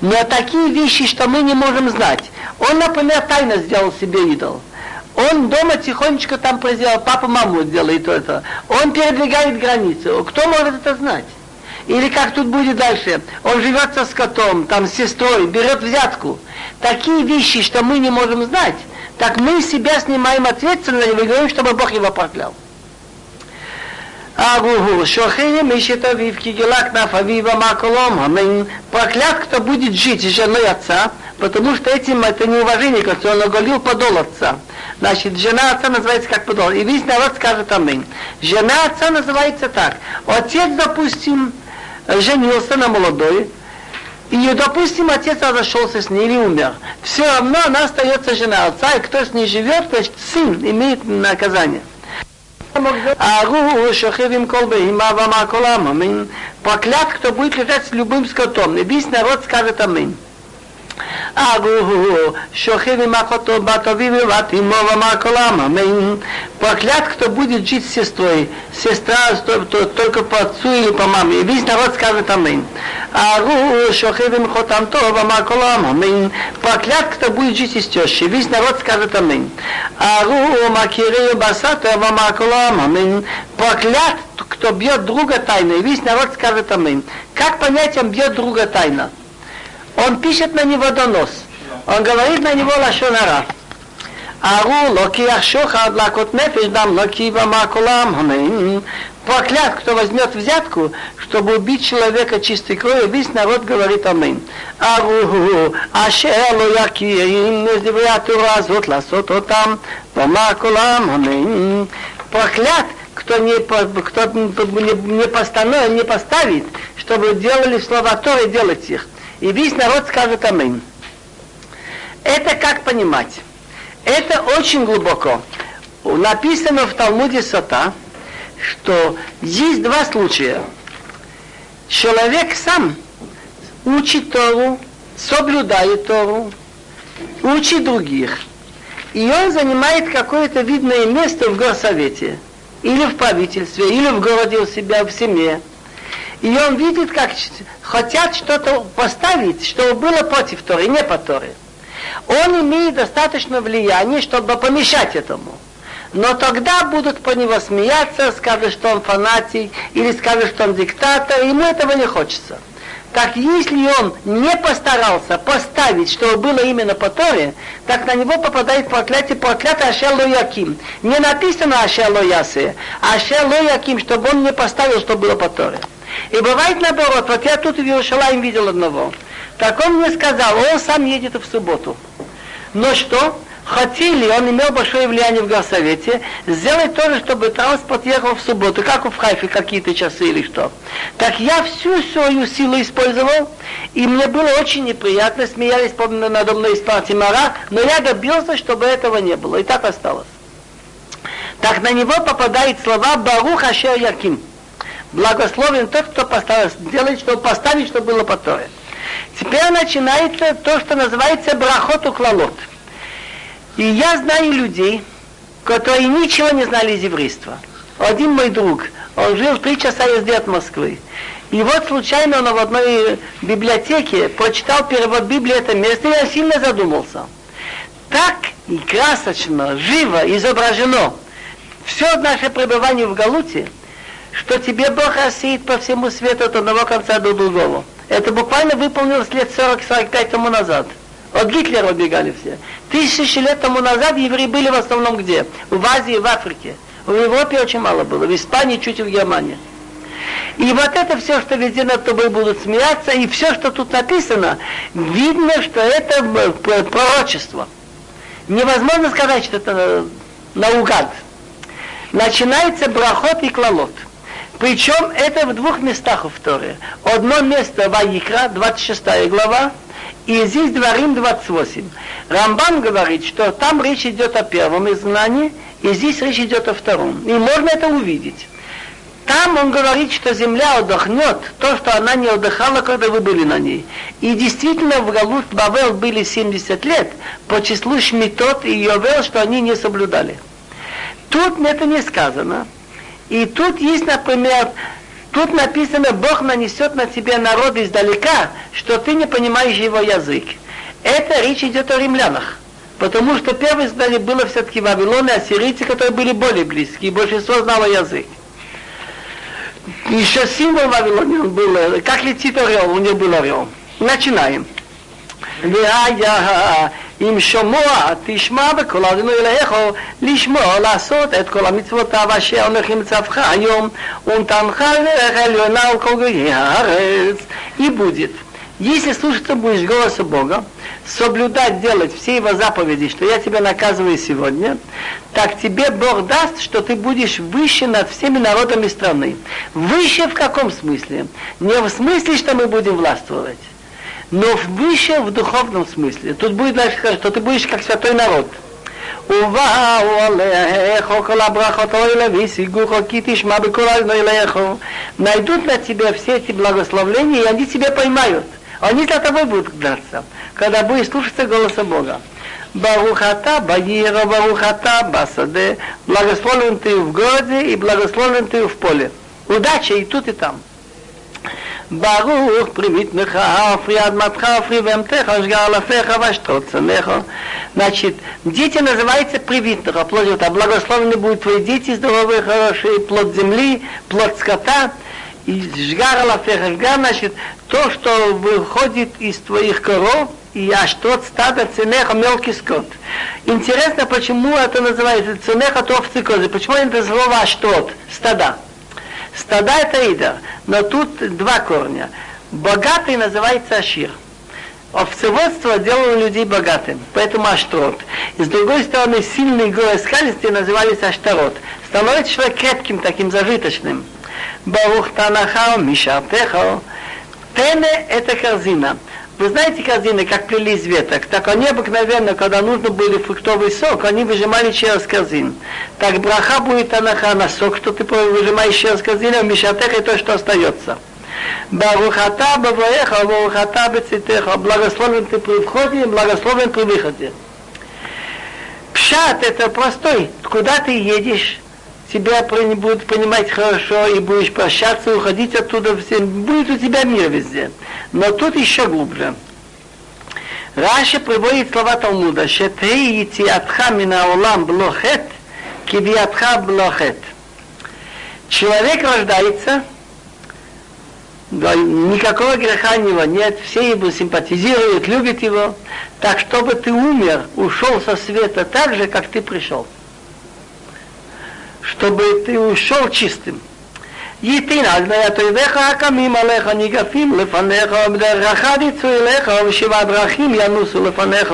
Но такие вещи, что мы не можем знать. Он, например, тайно сделал себе идол. Он дома тихонечко там произвел, папа маму делает это. Он передвигает границы. Кто может это знать? Или как тут будет дальше? Он живет со скотом, там с сестрой, берет взятку. Такие вещи, что мы не можем знать, так мы себя снимаем ответственность и говорим, чтобы Бог его проклял. Агугу, шохини мишет авив, кигелак наф авива маколом, амин. Проклят, кто будет жить с женой отца, потому что этим это неуважение отцу, он оголил подол отца. Значит, жена отца называется как подол. И весь народ скажет амин. Жена отца называется так. Отец, допустим, женился на молодой, и, допустим, отец разошелся с ней или умер. Все равно она остается жена отца, и кто с ней живет, значит, сын имеет наказание. Ару шахивим кол бейма вама колам, амин. Проклят, кто будет лежать с любым скотом. И весь народ скажет амин. Агу шохи вимахото батови виват имо вамаколам. Амин. Проклят, кто будет жить с сестрой. Сестра только по отцу или по маме. И весь народ скажет амин. Агу шохи вимхотам то вамаколам. Амин. Проклят, кто будет жить с тещей. Весь народ скажет амин. Агу макирею басата вамаколам. Амин. Проклят, кто бьет друга тайно. И весь народ скажет амин. Как понять, он бьет друга тайно? Он пишет на него донос. Он говорит на него лашонара. Ару локиях шохад лакот нефиш дам локива макулам Проклят, кто возьмет взятку, чтобы убить человека чистой кровью, весь народ говорит амин. Ару ашер ло якиим незевятура зот ласот отам помакулам амин. Проклят, кто не, кто не, не, постанов, не поставит, чтобы делали слова Торы, делать их и весь народ скажет амин. Это как понимать? Это очень глубоко. Написано в Талмуде Сота, что есть два случая. Человек сам учит Тору, соблюдает Тору, учит других. И он занимает какое-то видное место в горсовете, или в правительстве, или в городе у себя, в семье. И он видит, как хотят что-то поставить, чтобы было против Торы, не по Торе. Он имеет достаточно влияния, чтобы помешать этому. Но тогда будут по него смеяться, скажут, что он фанатик, или скажут, что он диктатор, ему этого не хочется. Так если он не постарался поставить, чтобы было именно по Торе, так на него попадает проклятие, проклятие Ашело Яким. Не написано Ашело Ясе, а Ашело Яким, чтобы он не поставил, чтобы было по Торе. И бывает наоборот, вот я тут в Иерусалим видел одного. Так он мне сказал, он сам едет в субботу. Но что? хотели, он имел большое влияние в горсовете, сделать тоже, чтобы транспорт ехал в субботу, как в Хайфе какие-то часы или что. Так я всю свою силу использовал, и мне было очень неприятно, смеялись надо мной из партии Мара, но я добился, чтобы этого не было, и так осталось. Так на него попадают слова Барух Ашер Яким. Благословен тот, кто поставил, делает, чтобы поставить, чтобы было по Торе. Теперь начинается то, что называется брахот уклалот. И я знаю людей, которые ничего не знали из еврейства. Один мой друг, он жил три часа езды от Москвы. И вот случайно он в одной библиотеке прочитал перевод Библии это место, и я сильно задумался. Так и красочно, живо изображено все наше пребывание в Галуте, что тебе Бог рассеет по всему свету от одного конца до другого. Это буквально выполнилось лет 40-45 тому назад. От Гитлера убегали все. Тысячи лет тому назад евреи были в основном где? В Азии, в Африке. В Европе очень мало было, в Испании, чуть в Германии. И вот это все, что везде над тобой будут смеяться, и все, что тут написано, видно, что это пророчество. Невозможно сказать, что это наугад. Начинается брахот и клалот. Причем это в двух местах в Торе. Одно место Ваикра, 26 глава, и здесь Дворим 28. Рамбан говорит, что там речь идет о первом изгнании, и здесь речь идет о втором. И можно это увидеть. Там он говорит, что земля отдохнет, то, что она не отдыхала, когда вы были на ней. И действительно в Галут Бавел были 70 лет по числу Шмитот и Йовел, что они не соблюдали. Тут это не сказано. И тут есть, например, тут написано, Бог нанесет на тебя народ издалека, что ты не понимаешь его язык. Это речь идет о римлянах. Потому что первое здание было все-таки Вавилон и ассирийцы, которые были более близкие, и большинство знало язык. Еще символ Вавилоне он был, как летит орел, у него был орел. Начинаем. אם שומע תשמע בקול אדינו אליך לשמוע לעשות את כל המצוותיו אשר אנוכי מצווך היום ונתנך לדרך עליונה על כל גויי הארץ. И будет. Если слушаться будешь голоса Бога, соблюдать, делать все его заповеди, что я тебя наказываю сегодня, так тебе Бог даст, что ты будешь выше над всеми народами страны. Выше в каком смысле? Не в смысле, что мы будем властвовать, но выше в духовном смысле. Тут будет дальше сказать, что ты будешь как святой народ. Найдут на тебя все эти благословления, и они тебя поймают. Они за тобой будут драться, когда будешь слушаться голоса Бога. Барухата, Багира, Барухата, Басаде. Благословен ты в городе и благословен ты в поле. Удача и тут, и там. ברוך פרימית לך, афри адматха, афри вемтеха, шгар лафеха, ваштрот цанеха. Значит, дети называются привитного, плод живота. Благословены будут твои дети, здоровые, хорошие, плод земли, плод скота. И жгар лафеха, жгар, значит, то, что выходит из твоих коров, и аж тот стадо ценеха мелкий скот. Интересно, почему это называется ценеха то овцы козы. Почему это слово аж тот, стада? Стада это ида, но тут два корня. Богатый называется Ашир. Овцеводство делало людей богатым, поэтому Аштрот. И с другой стороны, сильные горы скалистые назывались Аштарот. Становится человек крепким, таким зажиточным. Барух Танахау, Мишартехау. Тене – это корзина. Вы знаете корзины, как плели из веток? Так они обыкновенно, когда нужно было фруктовый сок, они выжимали через корзин. Так браха будет анаха на сок, что ты выжимаешь через корзину, а мишатеха то, что остается. Барухата баваеха, барухата бецитеха. Благословен ты при входе, и благословен при выходе. Пшат это простой. Куда ты едешь? тебя будут понимать хорошо, и будешь прощаться, уходить оттуда, будет у тебя мир везде. Но тут еще глубже. Раша приводит слова Талмуда, «Шетей ятиатха мина улам блохет, кивиатха блохет». Человек рождается, да, никакого греха у него нет, все его симпатизируют, любят его, так чтобы ты умер, ушел со света так же, как ты пришел чтобы ты ушел чистым. ייתן על בני תויביך הקמים עליך ניגפים לפניך ובדרכך יצאו אליך ושבע דרכים ינוסו לפניך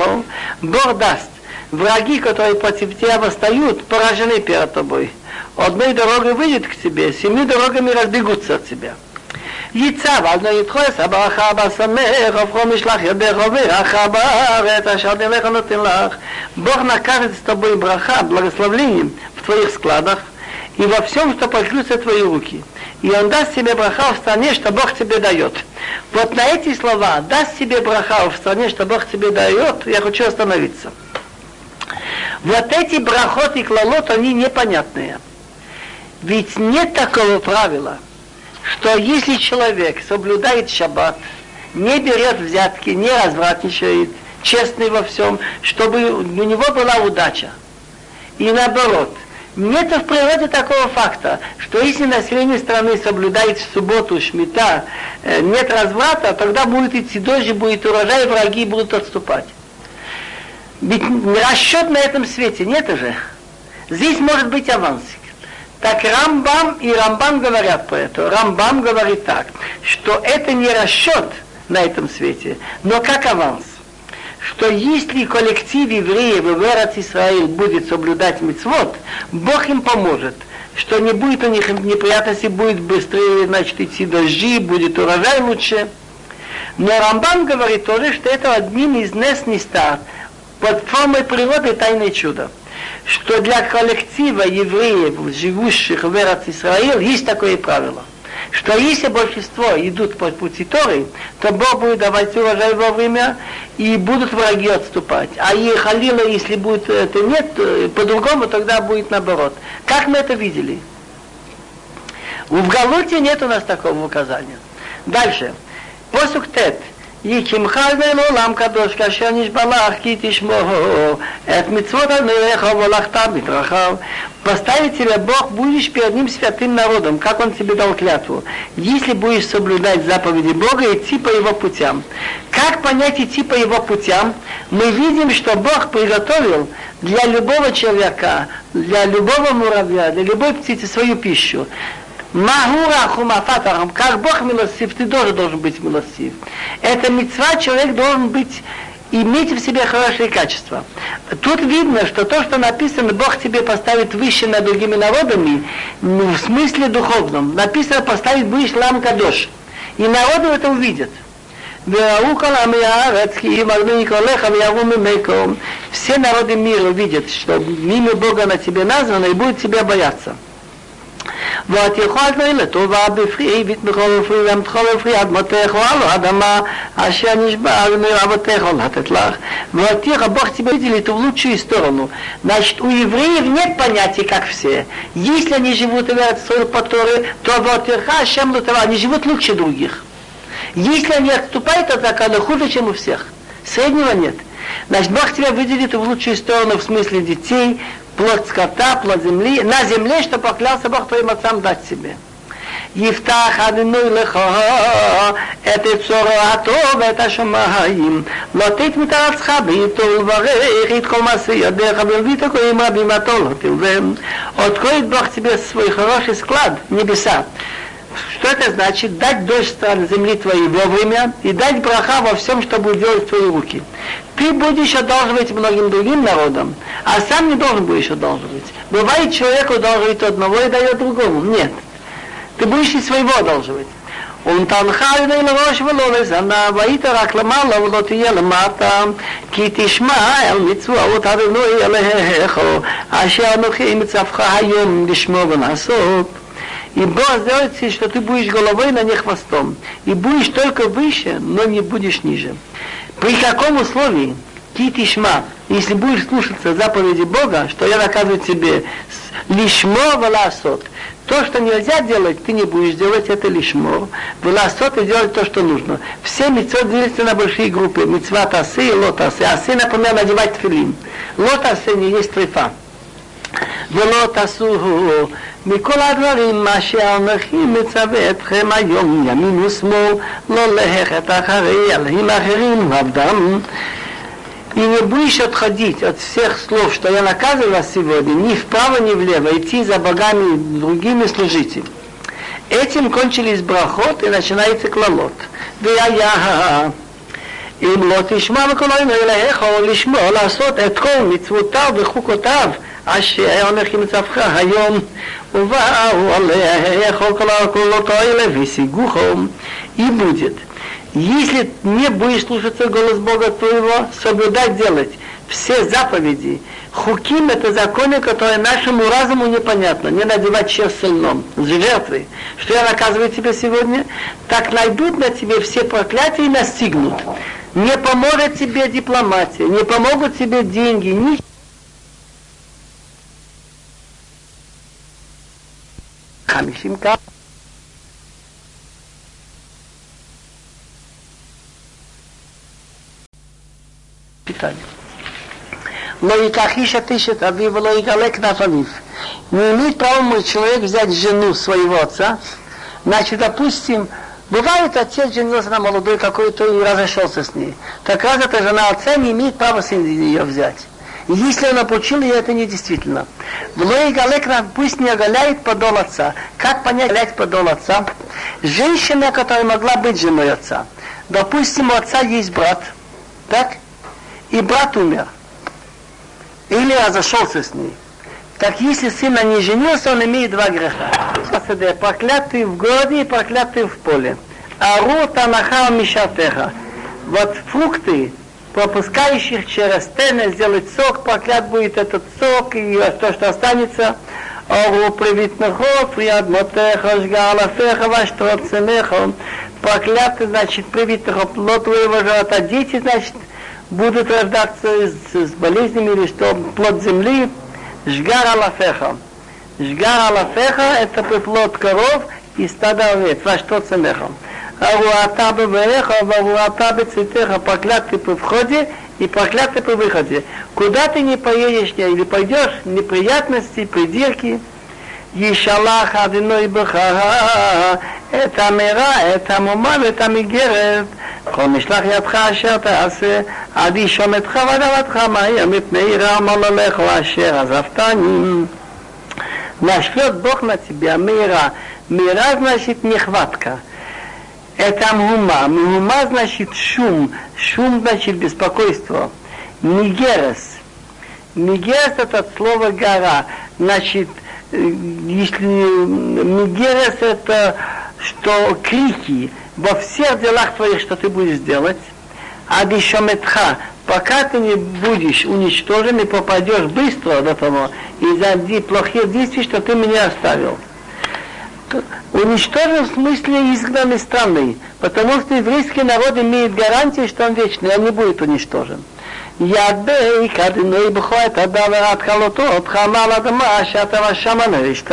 בור даст враги, которые против тебя восстают, поражены перед тобой. Одной дорогой выйдет к тебе, семью дорогами разбегутся от тебя. ייצב אז לא ידחוס הברכה בשמח, הופכו משלח ידך וברכה בארץ אשר נלך נותן לך. Бог накажет с тобой браха, благословлением в твоих складах и во всем, что пошлются твои руки. И Он даст тебе браха в стране, что Бог тебе дает. Вот на эти слова даст тебе браха в стране, что Бог тебе дает, я хочу остановиться. Вот эти брахот и клалот, они непонятные. Ведь нет такого правила – что если человек соблюдает шаббат, не берет взятки, не развратничает, честный во всем, чтобы у него была удача. И наоборот, нет в природе такого факта, что если население страны соблюдает в субботу шмита, э, нет разврата, тогда будет идти дождь, будет урожай, враги будут отступать. Ведь расчет на этом свете нет уже. Здесь может быть авансик. Так Рамбам и Рамбам говорят по этому. Рамбам говорит так, что это не расчет на этом свете, но как аванс. Что если коллектив евреев в Эрат Исраил будет соблюдать мецвод, Бог им поможет что не будет у них неприятностей, будет быстрее, значит, идти дожди, будет урожай лучше. Но Рамбам говорит тоже, что это одним из нес не стар, под формой природы тайное чудо что для коллектива евреев, живущих в Эрат Израиль, есть такое правило, что если большинство идут по пути Торы, то Бог будет давать урожай вовремя, и будут враги отступать. А и халила, если будет это нет, по-другому тогда будет наоборот. Как мы это видели? В Галуте нет у нас такого указания. Дальше. Посук Тет. יקימך לעולם קדוש כאשר נשבע כי תשמור את מצוות המלך והלכת בדרכיו. Поставить тебя Бог, будешь перед ним святым народом, как он тебе дал клятву. Если будешь соблюдать заповеди Бога, идти по его путям. Как понять идти по его путям? Мы видим, что Бог приготовил для любого человека, для любого муравья, для любой птицы свою пищу. Махура хумафатарам, как Бог милостив, ты тоже должен быть милостив. Это мецва, человек должен быть иметь в себе хорошие качества. Тут видно, что то, что написано, Бог тебе поставит выше над другими народами, ну, в смысле духовном. Написано поставить выше лам кадош. И народу это увидят. Все народы мира видят, что имя Бога на тебе названо и будут тебя бояться. ואת יכולת לטובה בפרי ותמכו בפרי ומתכו בפרי אדמותיך ועל האדמה אשר нишба миработех он לתת לך. Вот тихо, Бог тебя выделит в лучшую сторону. Значит, у евреев нет понятия, как все. Если они живут в Эрцой по Торе, то вот Ирха, Шем Лутава, они живут лучше других. Если они отступают от закона, хуже, чем у всех. Среднего нет. Значит, Бог тебя выделит в лучшую сторону в смысле детей, плод скота, плод земли, на земле, что поклялся Бог твоим отцам дать себе. יפתח אדינוי לך את צורתו ואת השמיים. לא תתמת ארצך בעיתו ולברך את כל מעשי ידיך ולביא את הכהים רבים עתו לא תלווה. Откроет Бог тебе свой хороший склад, небеса. Что это значит? Дать дождь стран земли твоей вовремя и дать браха во всем, что будет делать твои руки. Ты будешь одалживать многим другим народам, а сам не должен будешь одалживать. Бывает, человек одалживает одного и дает другому. Нет. Ты будешь и своего одалживать. Он תנחה על ידי לראש ולא לזנה, והיית רק למעלה ולא תהיה למטה, כי תשמע אל מצוות אדוני אלוהיך, אשר אנוכי מצווך היום לשמור ולעשות. И Бог сделает, что ты будешь головой, на не хвостом. И будешь только выше, но не будешь ниже. При каком условии? Китишма, если будешь слушаться заповеди Бога, что я наказываю тебе лишмо валасот. То, что нельзя делать, ты не будешь делать, это лишмо. Валасот и делать то, что нужно. Все митцвот делятся на большие группы. Митцва тасы и лотасы. Асы, например, надевать филин. Лотасы не есть трефа. ולא תעשו מכל הדברים מה שאנוכי מצווה אתכם היום ימין ושמאל לא ללכת אחרי אלוהים אחרים ועבדם и не будешь отходить от всех слов, что я наказывал вас сегодня, ни вправо, ни влево, идти за богами другими служить. Этим кончились брахот и начинается клалот. אם לא תשמע בקולנו אלוהיך או לשמוע לעשות את כל מצוותיו וחוקותיו אשר הולך עם צווך היום ובאו עליך כל האלה висигухо и будет. Если не будешь слушаться голос Бога твоего, соблюдать, делать все заповеди, хуким это законы, которые нашему разуму непонятно. Не надевать честь сильном, с жертвы. Что я наказываю тебе сегодня? Так найдут на тебе все проклятия и настигнут. Не поможет тебе дипломатия, не помогут тебе деньги, ни חמישים כך. питание. Но и как ищет, ищет Авив, но и галек на Авив. Не имеет права мой человек взять жену своего отца. Значит, допустим, бывает отец женился на молодой какой-то и разошелся с ней. Так раз эта жена отца не имеет права сын ее взять. Если он обучил ее, это не действительно. Влой Галек пусть не оголяет подол отца. Как понять оголять подол отца? Женщина, которая могла быть женой отца. Допустим, у отца есть брат, так? И брат умер. Или разошелся с ней. Так если сын не женился, он имеет два греха. Проклятый в городе и проклятый в поле. Ару танахал мишатеха. Вот фрукты, пропускающих через тены сделать сок, проклят будет этот сок и то, что останется. Ору привит нахов, яд мотеха, жгала феха, ваш троценеха. Проклятый, значит, привит нахов, плод твоего живота. Дети, значит, будут рождаться с, с болезнями или что, плод земли. Жгар алафеха. Жгар алафеха – это плод коров и стада овец, ваш троценеха. Аруата бевереха, варуата бецитеха, проклятый по входе и проклятый по выходе. Куда ты не поедешь или пойдешь, неприятности, придирки, ישלח אדינוי בך את המרע, את המומה ואת המגרת. כל משלח ידך אשר תעשה, עד ישומתך ודבתך מהר מפני רע מוללך אשר עזבתני. Нашлет Бог на тебя мира. Мира значит нехватка. Это мгума. Мгума значит шум. Шум значит беспокойство. Мигерес. Мигерес это от слова гора. Значит, если мигерес это что крики во всех делах твоих, что ты будешь делать, а дишометха, пока ты не будешь уничтожен и попадешь быстро до того из-за плохих действий, что ты меня оставил. Уничтожен в смысле изгнанный страны, потому что еврейский народ имеет гарантию, что он вечный, он не будет уничтожен. ידבק אדוני בכו את הדבר התחלתו, חמה על אדמה שאתה ושמה נרשת.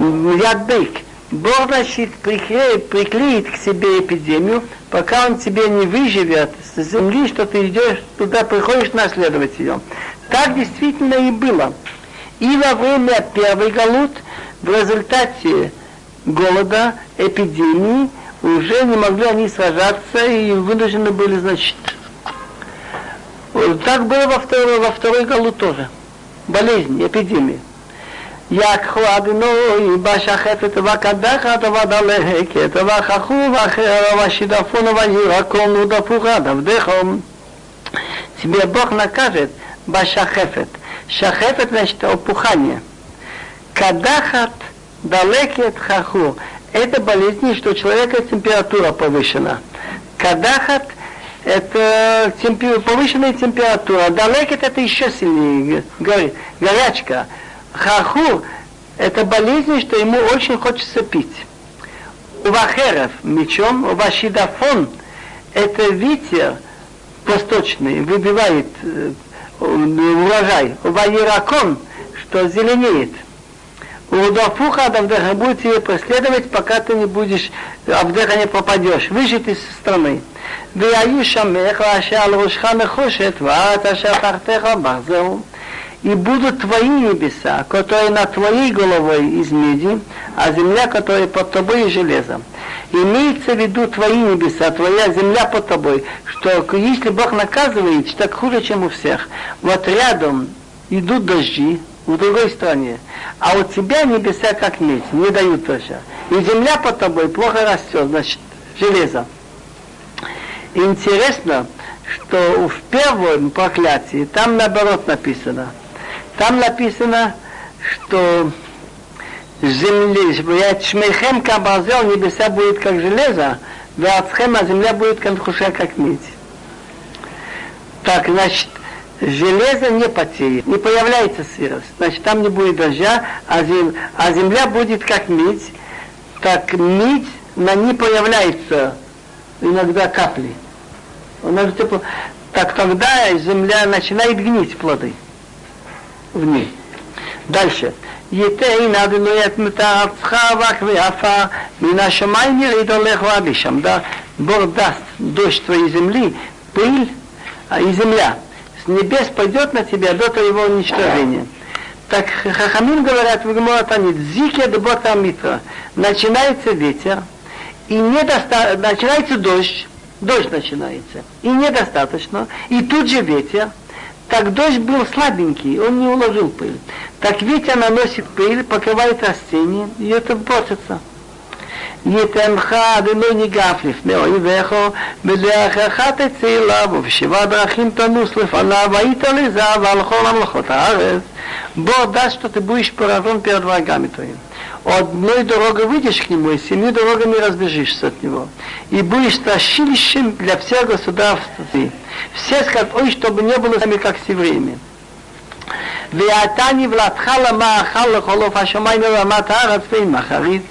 Ядбейк. Бог, значит, приклеит, приклеит к себе эпидемию, пока он тебе не выживет с земли, что ты идешь туда, приходишь наследовать ее. Так действительно и было. И во время первой галут, в результате голода, эпидемии, уже не могли они сражаться и вынуждены были, значит, так было во второй, во второй галу тоже. Болезнь, эпидемия. יקחו אדינוי בשחפת וקדחת ודלקת וחכו ואחר ושידפון וירקום ודפוך דבדכם. Тебе Бог накажет башахефет. Шахефет значит опухание. Кадахат далекет хаху. Это болезнь, что у человека температура повышена. Кадахат это темпи, повышенная температура. Далекет это еще сильнее, горячка. Хаху это болезнь, что ему очень хочется пить. У вахеров мечом, у вашидафон это ветер восточный выбивает э, урожай. У ваиракон, что зеленеет. У Дафуха Авдеха будет тебе преследовать, пока ты не будешь, Авдеха не попадешь, выжить из страны. והיו שמך אשר על ראשך נחושת, ואת אשר תחתיך ברזל. И будут твои небеса, которые над твоей головой из меди, а земля, которая под тобой из железа. Имеется в виду твои небеса, твоя земля под тобой, что если Бог наказывает, так хуже, чем у всех. Вот рядом идут дожди, в другой стране, а у тебя небеса как медь, не дают дождя. И земля под тобой плохо растет, значит, железо. Интересно, что в первом проклятии там наоборот написано. Там написано, что земли, шмейхем кабазел, небеса будет как железо, веацхем, а земля будет как как медь. Так, значит, железо не потеет, не появляется сырость. Значит, там не будет дождя, а, зем, а земля будет как медь. Так медь на ней появляется иногда капли. Она типа, так тогда земля начинает гнить плоды в ней. Дальше. ייתן אדוני את מתארצך ועקביעפה מן השמיים יריד הולך ואבי שם. Бог даст дождь твоей земли, пыль и земля. Небес пойдет на тебя до твоего уничтожения. Так Хахамин говорят в Гмуатанит, зике дбота митра. Начинается ветер, и недоста... начинается дождь, дождь начинается, и недостаточно, и тут же ветер, так дождь был слабенький, он не уложил пыль. Так ветер наносит пыль, покрывает растения, и это портится. ייתנך ולא ניגף לפני אויביך, בדרכך תצא אליו, ובשבע דרכים תנוס לפניו, והיית לזהב על כל המלאכות הארץ. Бог даст, что ты будешь поражен перед врагами твоими. Одной дорогой выйдешь к нему, и семи дорогами разбежишься от него. И будешь страшилищем для всех государств. Все скажут, ой, чтобы не было с нами, как с евреями. ואתה נבלתך למאכל לכל עוף השמיים ורמת הארץ ועם אחרית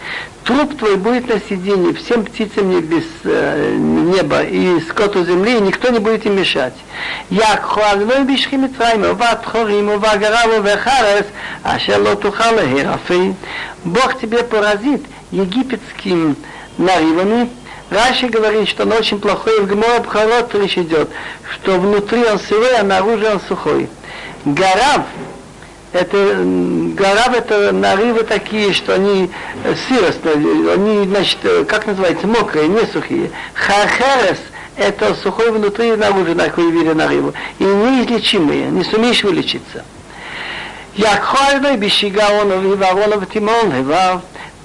труп твой будет на сиденье всем птицам небес, э, неба и скоту земли, и никто не будет им мешать. Я хвалой бишхим и твоим, ува тхорим, ува гараву вехарес, ашер лотухала херафей. Э, Бог тебе поразит египетским наривами, Раши говорит, что он очень плохой, в Гмора Бхарот речь идет, что внутри он сырой, а наружу он сухой. Гарав это гора, это нарывы такие, что они э, сыростные, они, значит, э, как называется, мокрые, не сухие. Хахерес – это сухой внутри наружу, на какой виде нарыву. И неизлечимые, не сумеешь вылечиться. Якхойной бешигаонов и воронов тимон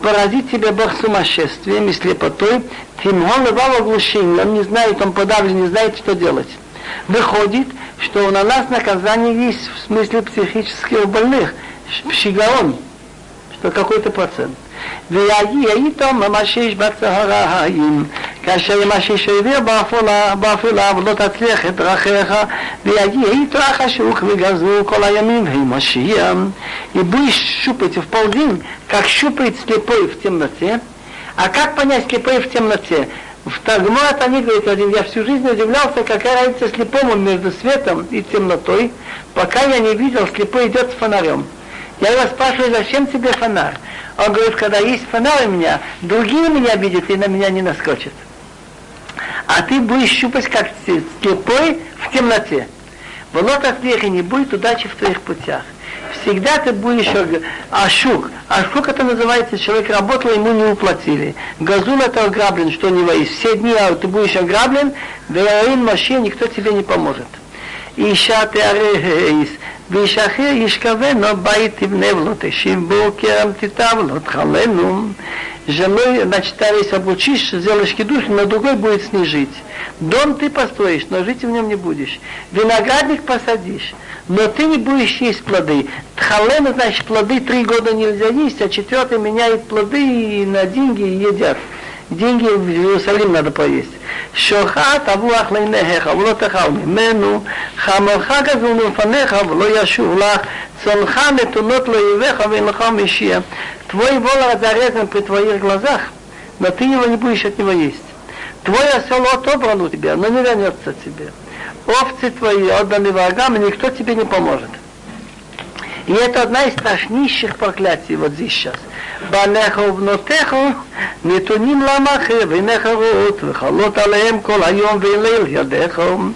поразит тебя Бог сумасшествием и слепотой, тимон левав оглушен, он не знает, он подавлен, не знает, что делать. Выходит, что на нас наказание есть в смысле психических больных, псигаон, что какой-то процент. ויהי איתו ממש יש בצהריים, כאשר ימשיש העביר באפלה ולא תצליח את דרכיך, ויהי התרחשוק וגזרו כל הימים וימשיע. И будешь щупать в полдень, как щупает слепой в темноте. А как понять слепой в темноте? В Тагмат они говорят один, я всю жизнь удивлялся, какая разница слепому между светом и темнотой, пока я не видел, слепой идет с фонарем. Я его спрашиваю, зачем тебе фонарь? Он говорит, когда есть фонарь у меня, другие меня видят и на меня не наскочат. А ты будешь щупать, как слепой в темноте. В лотах не будет удачи в твоих путях всегда ты будешь ашук. Ашук это называется, человек работал, ему не уплатили. Газул это ограблен, что не воис. Все дни а ты будешь ограблен, вероин машин, никто тебе не поможет. אישה תארס, ואיש אחר ישכבנו בית תבנה ולא תשיב בו כרם תיטב ולא תחלנו женой, значит, стараясь обучишь, сделаешь кидуш, на другой будет снижить. Дом ты построишь, но жить в нем не будешь. Виноградник посадишь, но ты не будешь есть плоды. Тхален, значит, плоды три года нельзя есть, а четвертый меняет плоды и на деньги едят. Деньги в Иерусалим надо поесть. Шоха табу ахлейнехеха, вло тахал мимену, хамалха газу муфанеха, вло яшув лах, цонха нетунот лоевеха, венлха мишия. Твой волос зарезан при твоих глазах, но ты его не будешь от него есть. Твой осел отобран у тебя, но не вернется тебе овцы твои отданы врагам, и никто тебе не поможет. И это одна из страшнейших проклятий вот здесь сейчас. Банеху внотеху, нетуним ламахе, винехарут, вихалот алеем кол айом вилейл ядеху.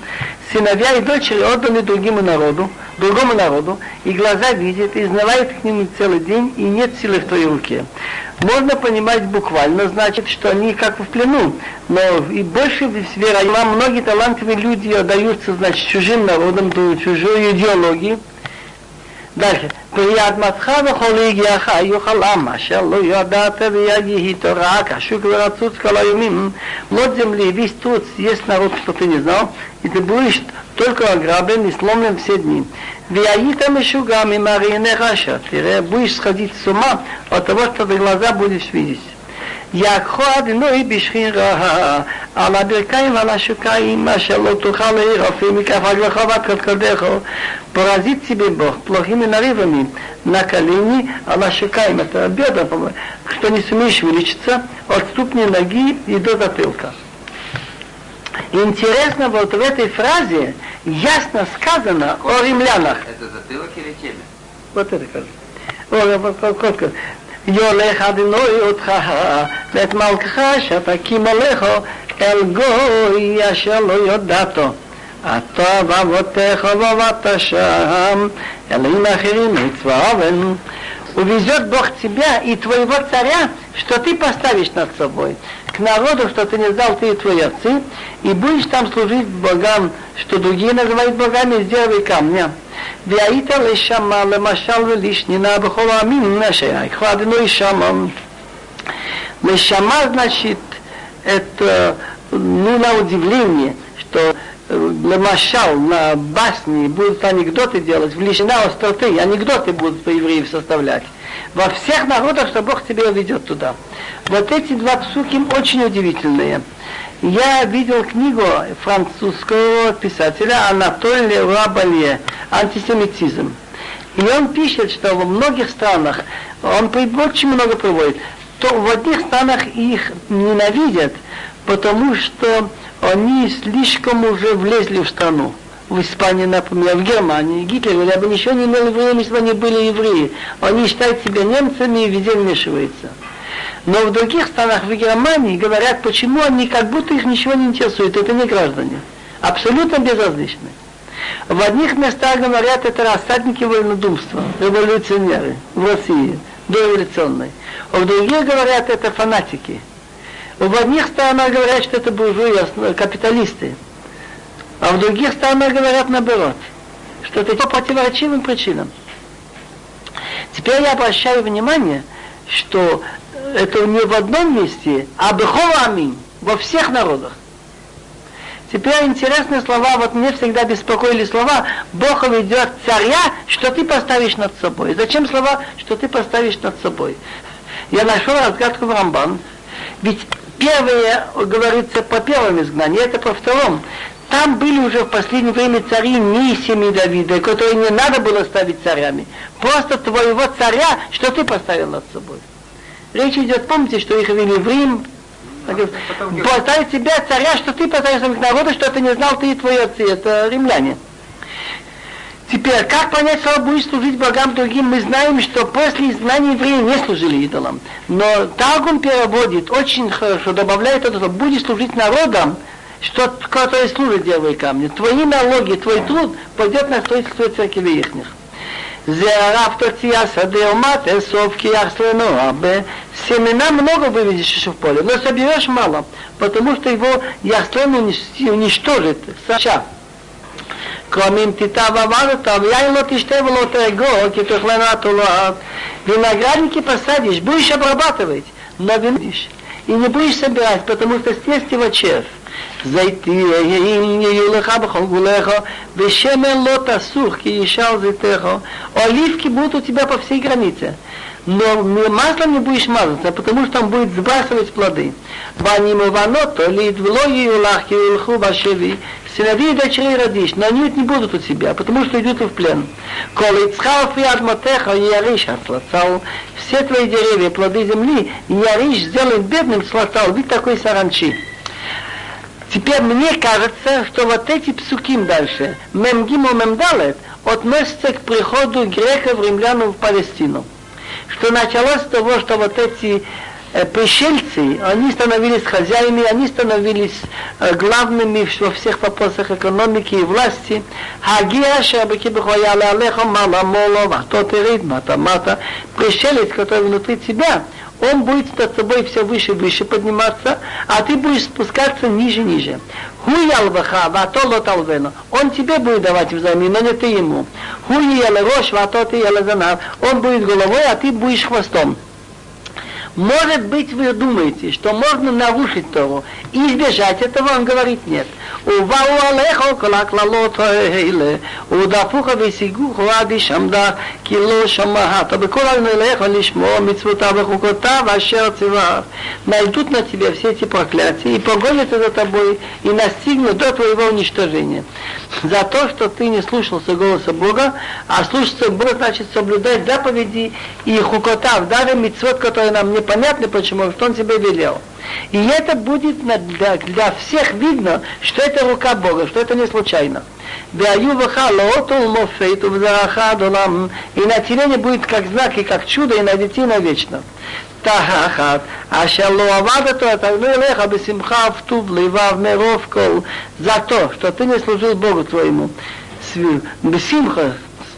Сыновья и дочери отданы другим народу, другому народу, и глаза видят, и знавают к ним целый день, и нет силы в твоей руке. Можно понимать буквально, значит, что они как в плену, но и больше вера, многие талантливые люди отдаются, значит, чужим народам, чужой идеологии, דלכה, וידמתך וכל הגיעך יאכל עם אשר לא ידעת ויהי תורה кашук ворацуц калаюмим вот земли весь тут есть народ что ты не знал и ты будешь только ограблен и сломлен все дни והיית משוגע ממראייניך אשר תראה будешь сходить с ума от того что ты глаза будешь видеть יעקחו אדינוי בשכירה על הברכיים ועל השוקיים, אשר לא תוכל להירופי מכף רגלך ועד קודקודך. поразит тебе Бог плохими нарывами на колени, а на шикаем, это бедра, что не сумеешь увеличиться от ступни ноги и до затылка. Интересно, вот в этой фразе ясно сказано о римлянах. Это затылок или темя? Вот это кажется. יולך אדינוי אותך ואת מלכך שתקים עליך אל גוי אשר לא יודעתו. אתה ואבותיך ועבדת שם, אלוהים אחרים מצווה увезет Бог тебя и твоего царя, что ты поставишь над собой, к народу, что ты не знал, ты и твои отцы, и будешь там служить богам, что другие называют богами из дерева и камня. והיית לשמה למשל ולשנינה בכל העמים אשר הכבדנו לשמה. Лешама значит, это, ну, на удивление, что Лемашал на басни будут анекдоты делать, в лишина остроты, анекдоты будут по евреев составлять. Во всех народах, что Бог тебя ведет туда. Вот эти два псуки очень удивительные. Я видел книгу французского писателя Анатолия Рабалье «Антисемитизм». И он пишет, что во многих странах, он очень много приводит, то в одних странах их ненавидят, потому что они слишком уже влезли в страну. В Испании, например, в Германии. Гитлер я бы ничего не имел евреями, если бы они были евреи. Они считают себя немцами и везде вмешиваются. Но в других странах, в Германии, говорят, почему они как будто их ничего не интересует. Это не граждане. Абсолютно безразличны. В одних местах говорят, это рассадники вольнодумства, революционеры в России, дореволюционной. А в других говорят, это фанатики. В одних странах говорят, что это буржуи, капиталисты. А в других странах говорят наоборот, что это по противоречивым причинам. Теперь я обращаю внимание, что это не в одном месте, а бехола во всех народах. Теперь интересные слова, вот мне всегда беспокоили слова, Бог ведет царя, что ты поставишь над собой. Зачем слова, что ты поставишь над собой? Я нашел разгадку в Рамбан, ведь первое говорится по первому изгнанию, это по второму. Там были уже в последнее время цари не семьи Давида, которые не надо было ставить царями. Просто твоего царя, что ты поставил над собой. Речь идет, помните, что их вели в Рим, поставить тебя царя, что ты поставишь своих народа, что ты не знал, ты и твои отцы, это римляне. Теперь, как понять, что будешь служить богам другим? Мы знаем, что после изгнания евреи не служили идолам. Но Таргум переводит очень хорошо, добавляет это, что будешь служить народам, что которые служат дереву и камню. Твои налоги, твой труд пойдет на строительство церкви ихних. Зеарав тотия садеомат эсов киях слено Семена много выведешь еще в поле, но соберешь мало, потому что его ястрен уничтожит Саша. Кроме им титава варута, я и лотиште в лотего, китухлена тулат. Виноградники посадишь, будешь обрабатывать, но винишь. И не будешь собирать, потому что съест его червь. זיתים יהיו לך בכל גבוליך, ושמן לא תסוך, כי ישאל זיתך. Оливки будут у тебя по всей границе. Но маслом не будешь мазаться, потому что он будет сбрасывать плоды. Ваним иванот, то ли двло юлах, юлху башеви, сыновей и дочерей родишь, но они не будут у тебя, потому что идут в плен. Коли цхал фиад мотеха, яриш отслацал, все твои деревья, плоды земли, яриш сделает бедным, слацал, вид такой саранчи. Теперь мне кажется, что вот эти псуким дальше, Мемгиму Мемдалет, относятся к приходу греков, римлян в Палестину. Что началось с того, что вот эти э, пришельцы, они становились хозяинами, они становились э, главными во всех вопросах экономики и власти. Хагия шабаки бихояла алеха мала молова, тот и рид, мата мата. Пришелец, который внутри тебя, он будет над тобой все выше и выше подниматься, а ты будешь спускаться ниже и ниже. Вато лоталвену. Он тебе будет давать взамен, но не ты ему. Ты занав. Он будет головой, а ты будешь хвостом. Может быть, вы думаете, что можно нарушить Тору и избежать этого, он говорит нет. ובאו עליך כל הקללות האלה, ודפוך ושיגוך עד ישמדה, כי לא שמעת, בכל עליך לשמור מצוותיו וחוקותיו אשר ציווה. Найдут на тебе все эти проклятия и погонятся за тобой и настигнут до твоего уничтожения. За то, что ты не слушался голоса Бога, а слушаться Бога значит соблюдать заповеди и хукотав, даже митцвот, которые нам непонятны, почему, что Он тебе велел. И это будет для, для всех видно, что это рука Бога, что это не случайно. И на теле не будет как знак и как чудо, и на детей навечно. תחת אשר לא עבדת תגנו אליך בשמחה וטוב לבב מרוב כל за то, что ты не служил Богу твоему бесимха,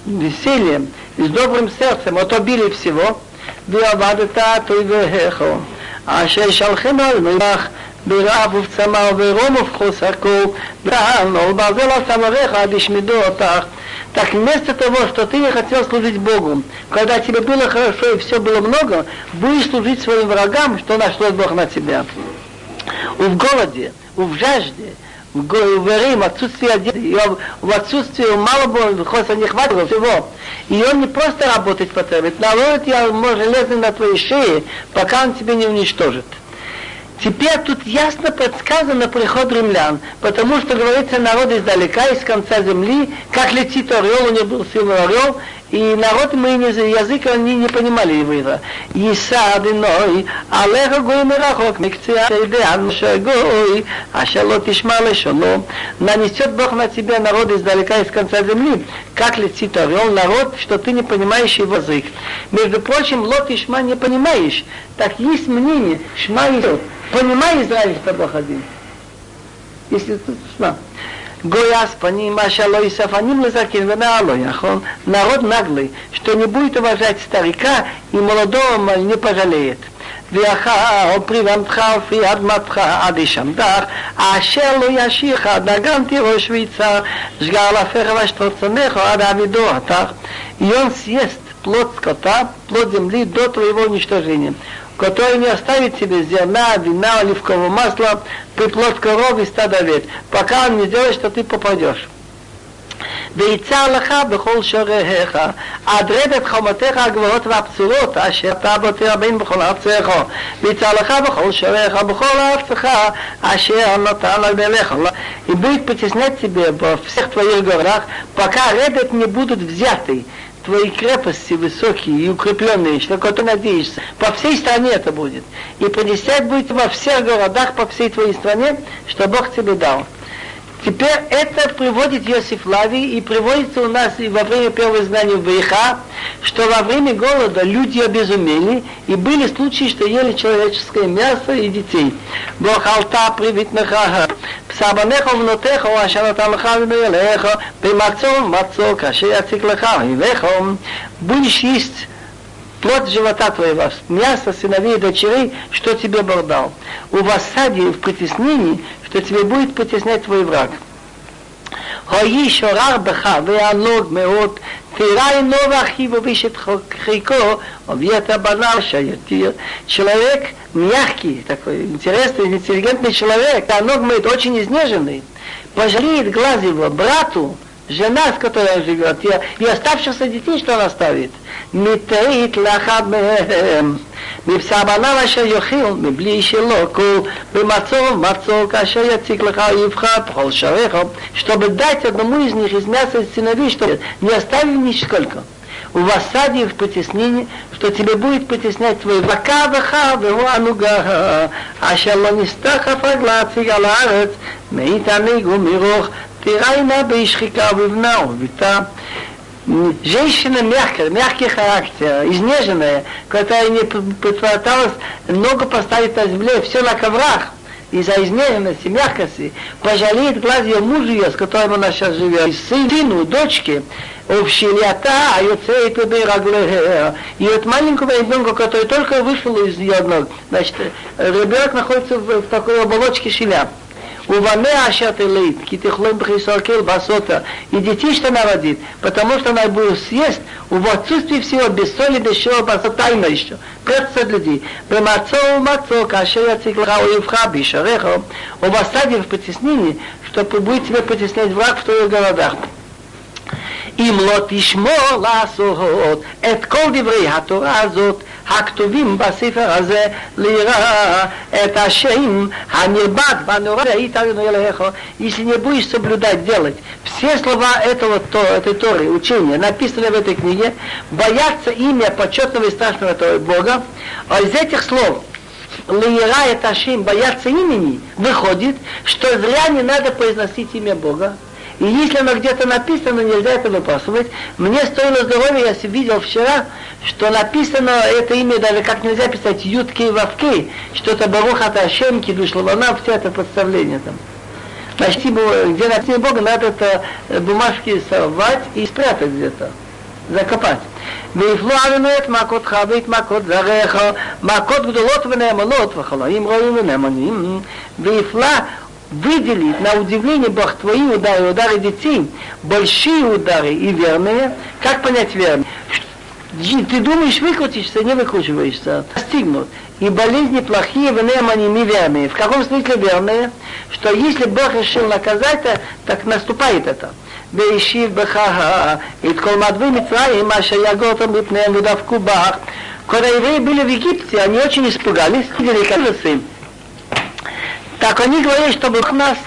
весельем, с добрым сердцем, от обилия всего, ועבדת תויבהך אשר שלחם על נוח ברעב ובצמא וברום ובחוסקו ועל ברזל הסמריך עד ישמדו אותך Так вместо того, что ты не хотел служить Богу, когда тебе было хорошо и все было много, будешь служить своим врагам, что нашло Бог на тебя. В голоде, в жажде, в говорим, отсутствие одежды, в отсутствии мало было, не хватило всего. И он не просто работать потребует, наоборот, я железный на твоей шее, пока он тебя не уничтожит. Теперь тут ясно подсказано приход римлян, потому что говорится народ издалека, из конца земли, как летит орел, у него был сильный орел, и народ мы не, язык они не понимали его. Исадиной, алеха гой мерахок, мекция тейдеан шагой, ашало тишмале шоно. Нанесет Бог на тебя народ издалека, из конца земли, как летит орел, народ, что ты не понимаешь его язык. Между прочим, лот и шма не понимаешь. Так есть мнение, шма и. Понимай, Израиль, что Бог один. Если тут шма. Гояс паним, ашало и сафаним лазакин венаало яхон. Народ наглый, что не будет уважать старика и молодого не пожалеет. ואחר פריבמתך ופרי אדמתך עד ישמתך, אשר לא ישיך נגנתי ראש ויצר, שגר לפך ושתוצנך עד עבידו אותך. И он съест плод скота, плод земли до твоего уничтожения который не оставит тебе зерна, вина, оливкового масла, приплод коров и стада овец, пока он не сделает, что ты попадешь. ויצר לך בכל שוריך, עדרד את חומותיך הגבוהות והפצורות, אשר אתה בו תרבין בכל ארצך, ויצר לך בכל שוריך, בכל ארצך, אשר נתן לבלך. И будет потеснять тебе во всех твоих городах, пока редот не будут взяты, твои крепости высокие и укрепленные, что кого ты надеешься. По всей стране это будет. И понесять будет во всех городах по всей твоей стране, что Бог тебе дал. Теперь это приводит Йосиф Лави и приводится у нас и во время первого знания в Вейха, что во время голода люди обезумели, и были случаи, что ели человеческое мясо и детей. Бог алта привит нахаха, псабанеха внутеха, аша наталха винуелеха, бимацом мацо, каше яцик леха, ивеха, будешь есть плод живота твоего, мясо сыновей и дочерей, что тебе Бог. У васаде в притеснении, что тебе будет притеснять твой враг. האיש עורר בך ויענוג מאוד, תראה ино ואחיו вышит хико, объект банал шаятир. Человек мягкий, такой интересный, интеллигентный человек, а ног очень изнеженный, пожалеет глаз его брату, жена, с которой он живет, и, и оставшихся детей, что он оставит. מתאית לאחד מהם, מבשר בניו אשר יאכיל, מבלי שלא כל במצור מצור, כאשר יציג לך יבחר בכל שעריך, чтобы дать одному из них из мяса сыновей, что не оставив нисколько. в осаде в потеснении, что тебе будет потеснять твой вака ваха вегу ануга, אשר לא נסתחף רגלצי על הארץ, стирай на бейшхика обувнау, ведь та женщина мягкая, мягкий характер, изнеженная, которая не попыталась много поставить на земле, все на коврах, из-за изнеженности, мягкости, пожалеет глаз ее мужу ее, с которым она сейчас живет, и сыну, дочке, общелята, а ее цей туда и вот маленького ребенка, который только вышел из ее ног, значит, ребенок находится в, в такой оболочке шляп. Уване ашат элит, китихлом бхисокел басота. И детей, что она родит, потому что она будет съесть в отсутствии всего, без соли, без чего, басота тайна еще. Прятаться от людей. Бемацо мацо, каше я циклха уевха, бишарехо. Об осаде в притеснении, чтобы будет тебя притеснять враг в твоих городах. אם לא תשמור לעשות את כל דברי התורה הזאת הכתובים בספר הזה ליראה את השם הנרבד והנורא איתנו אליך если не будешь соблюдать, делать все слова этого, то, этой Торы, учения, написанные в этой книге, бояться имя почетного и страшного этого Бога, а из этих слов Лиера это Ашим, бояться имени, выходит, что зря не надо произносить имя Бога, и если оно где-то написано, нельзя это выбрасывать. Мне стоило здоровья, я видел вчера, что написано это имя даже как нельзя писать Ютки и Вавки, что-то Баруха Ташем, Кидуш Лавана, все это подставление там. Значит, где написано Бога, надо это э, бумажки сорвать и спрятать где-то, закопать. ויפלו עלינו את מכותך ואת מכות זרעך, מכות גדולות ונאמנות וחלאים רואים ונאמנים, ויפלא выделить, на удивление Бог твои удары, удары детей, большие удары и верные. Как понять верные? Ты думаешь, выкрутишься, не выкручиваешься, достигнут. И болезни плохие, в нем они неверные. В каком смысле верные? Что если Бог решил наказать, так наступает это. והשיב בך את כל מדווי מצרים אשר יגורתם מפניהם ודפקו בך. Когда евреи были в Египте, они очень испугались, видели, как сын. Так они говорили, чтобы нас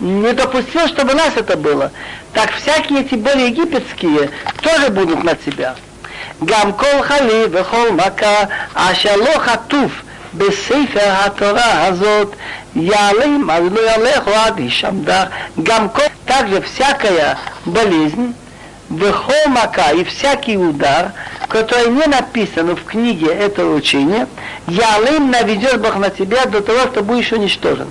не допустил, чтобы нас это было. Так всякие эти боли египетские тоже будут на тебя. גם כל חלי וכל מכה אשר לא חטוף בספר התורה הזאת יעלים, אז לא ילך עד ישמדך. גם כל, также всякая болезнь, вехол мака и всякий удар, который не написан в книге этого учения, ялым наведет Бог на тебя до того, что будешь уничтожен.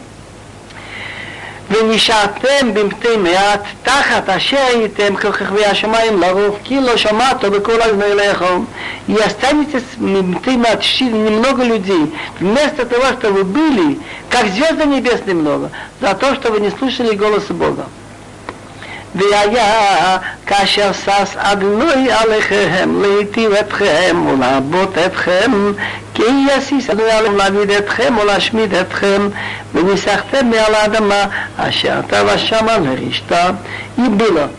ונשארתם במתי מעט תחת אשר הייתם ככוכבי השמיים לרוב כי לא שמעתו בכל אזמריך и останетесь ты немного людей вместо того, что вы были, как звезды небесные много, за то, что вы не слушали голоса Бога. והיה כאשר שש אדוני עליכם להיטיב אתכם ולעבוד אתכם כי יסיס אדוני עליכם להעביד אתכם ולהשמיד אתכם וניסחתם מעל האדמה אשר אתה ושמה לרשתה и было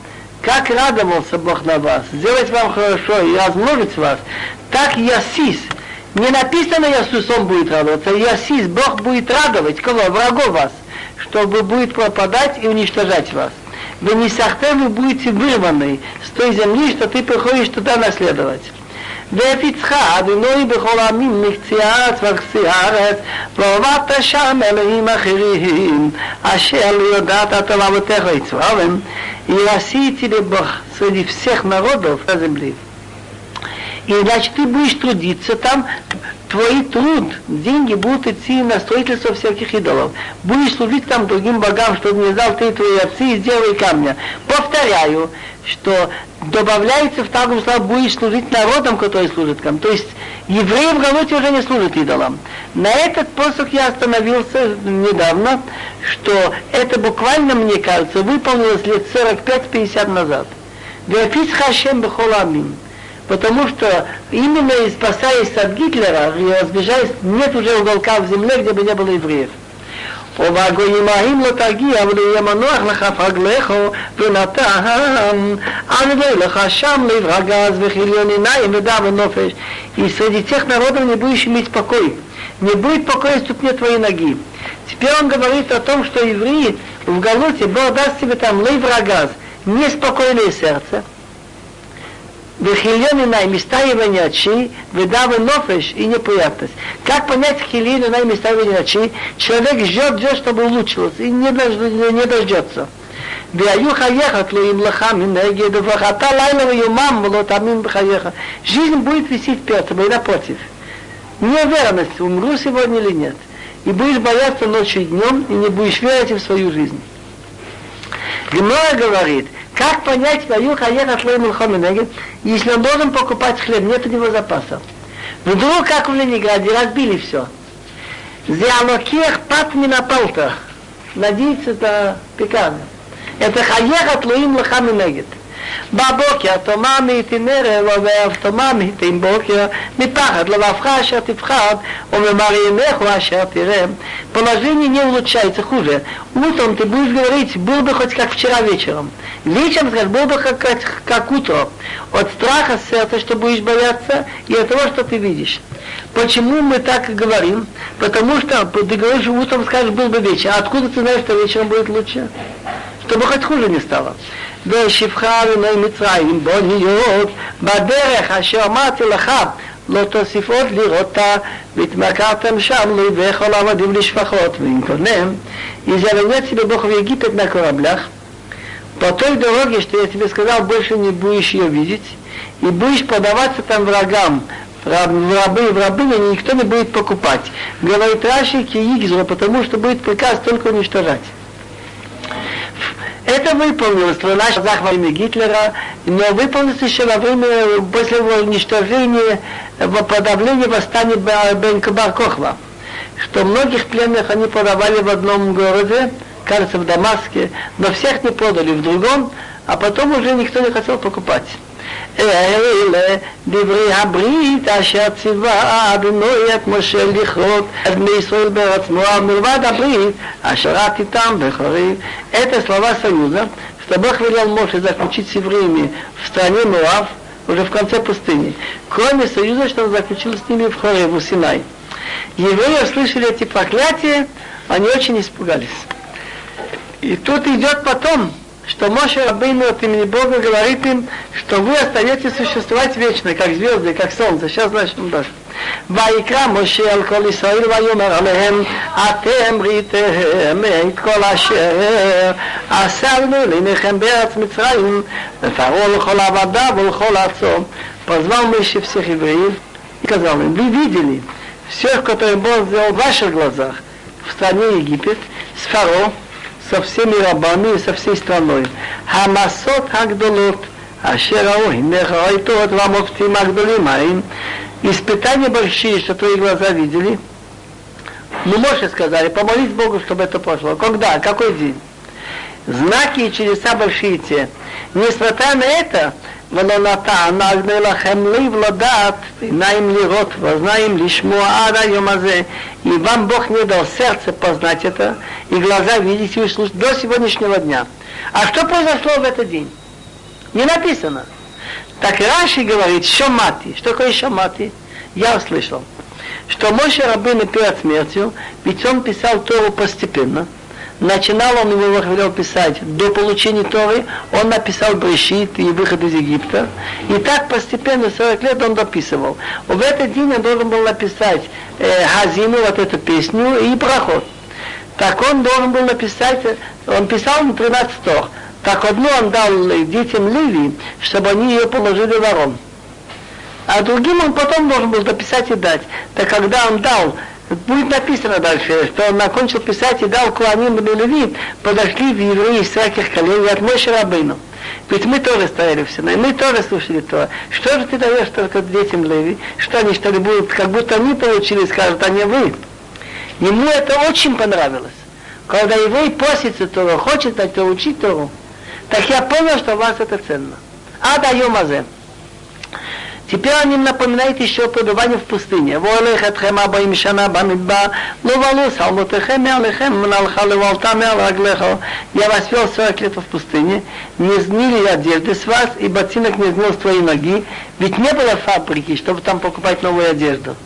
как радовался Бог на вас, сделать вам хорошо и размножить вас, так Ясис, не написано Ясус, он будет радоваться, Ясис, Бог будет радовать кого? Врагов вас, чтобы будет пропадать и уничтожать вас. Вы не сахтем, вы будете вырваны с той земли, что ты приходишь туда наследовать. והפיצך אדינוי בכל העמים מקצה הארץ וקצה הארץ ועבדת שם אלוהים אחרים אשר לא יודעת אתה לאבותיך יצרם и рассеете ли Бог среди всех народов на земле. И значит, ты будешь трудиться там, твой труд, деньги будут идти на строительство всяких идолов. Будешь служить там другим богам, чтобы не знал ты твои отцы, и сделай камня. Повторяю, что добавляется в таком слове, будешь служить народам, которые служат там. То есть евреи в Галуте уже не служат идолам. На этот посох я остановился недавно, что это буквально, мне кажется, выполнилось лет 45-50 назад. Веофис Хашем Бехоламим потому что именно спасаясь от Гитлера и разбежаясь, нет уже уголка в земле, где бы не было евреев. ובגויים ההם לא תגיע ולא מנוח לך פרגלך ונתן ענבי לך שם לב רגז וכיליון עיניים ודע ונופש и среди тех народов не будешь иметь покой не будет покоя ступне твоей ноги теперь он говорит о том что евреи в Галуте Бог даст тебе там лев рагаз неспокойное сердце Вехильон инай, места его ночи, выдавы нофеш и неприятность. Как понять хилин инай, места его ночи? Человек ждет, ждет, чтобы улучшилось, и не, дож, не дождется. והיו חייך תלויים לך מנגד, וברכת לילה ויומם ולא תאמין בחייך. Жизнь будет висеть перед тобой напротив. Неуверенность, умру сегодня или нет. И будешь бояться ночью и днем, и не будешь верить в свою жизнь. Гмора говорит, как понять, ваю хаеха шлой милхоминегет, если он должен покупать хлеб, нет у него запасов. Вдруг, как в Ленинграде, разбили все. Зиалокех пат минапалта. Надеется это пекарня. Это хаеха тлуим лахаминегет. בבוקר תאמר תנרא לו ואבטמה מתים בוקר מתחת לבבך אשר תפחד וממראינך אשר תראה. Положение не улучшается, хуже. Утром ты будешь говорить, был бы хоть как вчера вечером. Вечером скажешь, был бы как, как, как утро. От страха сердца, что будешь бояться, и от того, что ты видишь. Почему мы так говорим? Потому что ты говоришь, утром скажешь, был бы вечер. А откуда ты знаешь, что вечером будет лучше? Чтобы хоть хуже не стало. ושפחה למי מצרים בוא להיות בדרך אשר אמרתי לך לא תוסיף עוד לראותה והתמכרתם שם לי וכל העבדים לשפחות ואם קודם и завернет себе Бог в Египет на кораблях по той дороге, что я тебе сказал, больше не будешь ее видеть, и будешь подаваться там врагам, в рабы, в рабыни никто не будет покупать. Говорит Раши Киигзра, потому что будет приказ только уничтожать. Это выполнилось в нашем захвате Гитлера, но выполнилось еще во время, после его уничтожения, подавления восстания Бен Кохва, что многих пленных они подавали в одном городе, кажется, в Дамаске, но всех не продали в другом, а потом уже никто не хотел покупать. אלה דברי הברית אשר ציווה אדוני את משה לכרות את בני ישראל בארץ מואב מלבד הברית אשר את איתם בחריב. Это слова союза, что Бог велел Моше заключить с евреями в стране Муав, уже в конце пустыни, кроме союза, что он заключил с ними в Хоре, в Синай. Евреи услышали эти проклятия, они очень испугались. И тут идет потом что Моше Рабейну от имени Бога говорит им, что вы остаетесь существовать вечно, как звезды, как солнце. Сейчас начнем дальше. ויקרא משה על כל ישראל ויאמר עליהם אתם ראיתם את כל אשר עשרנו לעיניכם בארץ מצרים ופרעה לכל עבדיו ולכל ארצו. Позвал Моше всех евреев и сказал им, вы видели всех, которые Бог сделал в ваших глазах в стране Египет, с Фаро, со всеми рабами и со всей страной. Хамасот Агдолот, Ашер Аохим, Мехаайтот, Ламофтим Агдолим, Аим. Испытания большие, что твои глаза видели. Ну, можешь сказать, помолись Богу, чтобы это пошло. Когда? Какой день? Знаки и чудеса большие те. Несмотря на это, ולא נתן נגנה לכם לב לדעת, עיניים לראות ואוזניים לשמוע עד היום הזה. И вам Бог не дал сердце познать это, и глаза видеть и услышать до сегодняшнего дня. А что произошло в этот день? Не написано. Так Раши говорит, шомати. Что такое шомати? Я услышал. Что Моше Рабыны перед смертью, ведь он писал Тору постепенно – Начинал он его хотел писать до получения Торы, он написал Брешит и выход из Египта. И так постепенно, 40 лет он дописывал. В этот день он должен был написать э, Хазину, вот эту песню, и проход. Так он должен был написать, он писал на 13 стор. Так одну он дал детям Ливи, чтобы они ее положили ворон. А другим он потом должен был дописать и дать. Так когда он дал Будет написано дальше, что он окончил писать и дал Куаним и Левит, подошли в евреи из всяких колен от Моше Рабыну. Ведь мы тоже стояли все, и мы тоже слушали то. Что же ты даешь только детям Леви? Что они что ли будут, как будто они получили, скажут, а не вы. Ему это очень понравилось. Когда еврей просится Тору, хочет это учить Тору, так я понял, что у вас это ценно. А даем азе. Теперь он им напоминает еще пребывание в пустыне. Волех этхем абаим бамидба, ловалу салмутехем алехем, мналха левалтами алаглехо. Я вас вел 40 лет в пустыне, не знили одежды с вас, и ботинок не знил с твоей ноги, ведь не было фабрики, чтобы там покупать новую одежду.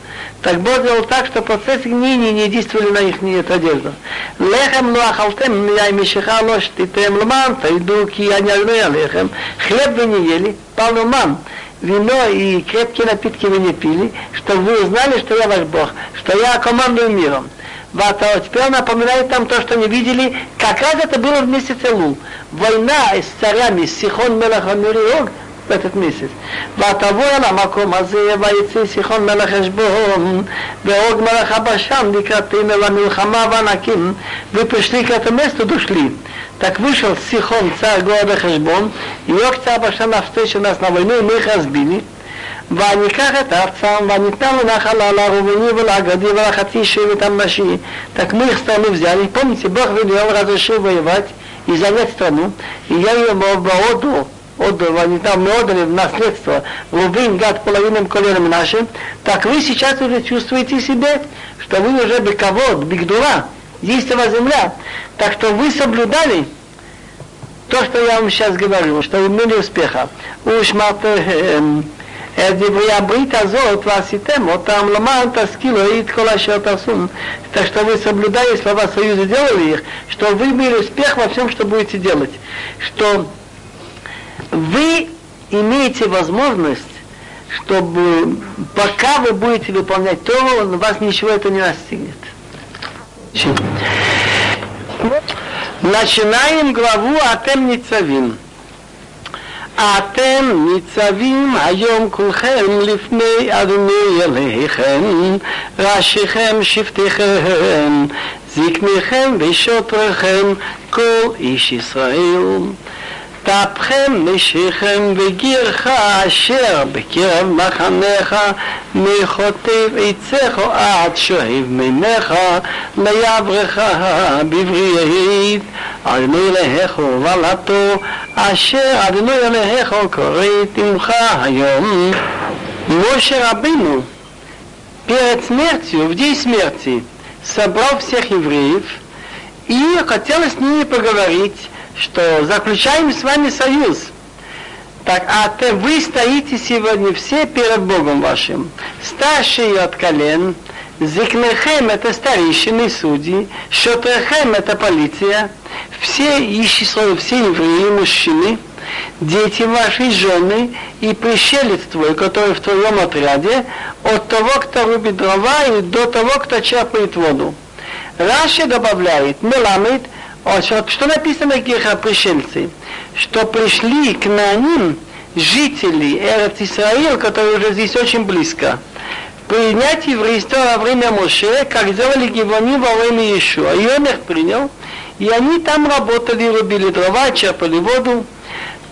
Так Бог сделал так, что процесс гнения не действовали на их нет одежду. Лехем луахалтем, я и мишиха лош, ты тем лман, тайду ки я не лехем. Хлеб вы не ели, палуман вино и крепкие напитки вы не пили, чтобы вы узнали, что я ваш Бог, что я командую миром. Вот, а теперь напоминает там то, что не видели, как раз это было в месяце Лул. Война с царями Сихон Мелахамириог в этот месяц. ותבוא אל המקום הזה, ויצא סיחון מלך חשבון, ואוג מלך הבשן לקראתנו למלחמה וענקים, ופשלי к этому месту дошли. Так вышел Сихон, царь города Хешбон, и Ог царь Башан навстречу нас на войну, и мы их разбили. וניקח את ארצם, וניתן לנחלה לרובני ולאגדי ולחצי שבט המשי. Так мы их страну взяли. Помните, Бог велел разрешил воевать и занять страну. И я ее отдал отдал, они там мы отдали в наследство Рубин, Гад, половинным коленом нашим, так вы сейчас уже чувствуете себе, что вы уже бековод, бигдура, есть у вас земля. Так что вы соблюдали то, что я вам сейчас говорю, что вы имели успеха. Уж את דברי הברית הזאת ועשיתם אותם למען תשכילו את כל אשר תעשו. Так что вы, соблюдая слова Союза, делали их, что вы имели успех во всем, что будете делать. Что вы имеете возможность, чтобы пока вы будете выполнять то, вас ничего это не настигнет. Начинаем главу Атем Ницавим. אתם ניצבים היום כולכם לפני אדוני אליכם, ראשיכם שבטיכם, זקניכם ושוטריכם, כל איש ישראל. תפכם נשיכם וגירך אשר בקרב מחניך מחוטב עציך עד שואב מימיך ליברך בבריאית אדוני אלוהיך ובלתו אשר אדוני אלוהיך קוראת עמך היום Моше Рабыну перед смертью, в день смерти, собрал всех евреев и хотел с ними поговорить что заключаем с вами союз. Так, а то вы стоите сегодня все перед Богом вашим. Старшие от колен, Зикнехем это старейшины судьи, Шотрехем это полиция, все ищи все евреи, мужчины, дети ваши, жены и пришелец твой, который в твоем отряде, от того, кто рубит дрова, и до того, кто черпает воду. Раши добавляет, меламит, что написано о пришельцы? Что пришли к ним жители Эрец Исраил, которые уже здесь очень близко, принять еврейство во время Моше, как сделали Гивани во время Иешуа. И он их принял, и они там работали, рубили дрова, черпали воду.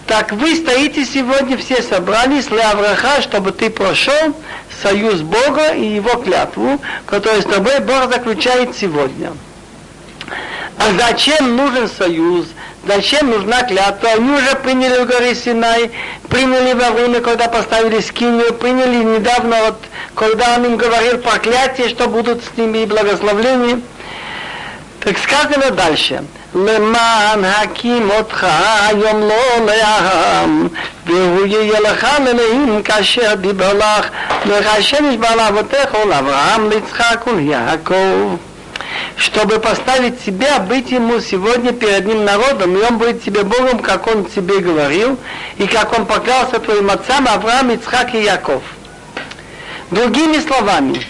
Так вы стоите сегодня, все собрались, Леавраха, чтобы ты прошел союз Бога и его клятву, которую с тобой Бог заключает сегодня. А зачем нужен союз? Зачем нужна клятва? Они уже приняли в горе Синай, приняли во время, когда поставили скинию, приняли недавно, вот, когда он им говорил проклятие, что будут с ними и благословления. Так сказано дальше. למען הקים אותך היום לא לעם, והוא יהיה לך לנעים כאשר דיבר לך, וכאשר נשבע לאבותיך ולאברהם, ליצחק וליעקב чтобы поставить себя, быть ему сегодня перед ним народом, и он будет тебе Богом, как он тебе говорил, и как он поклялся твоим отцам Авраам, Ицхак и Яков. Другими словами,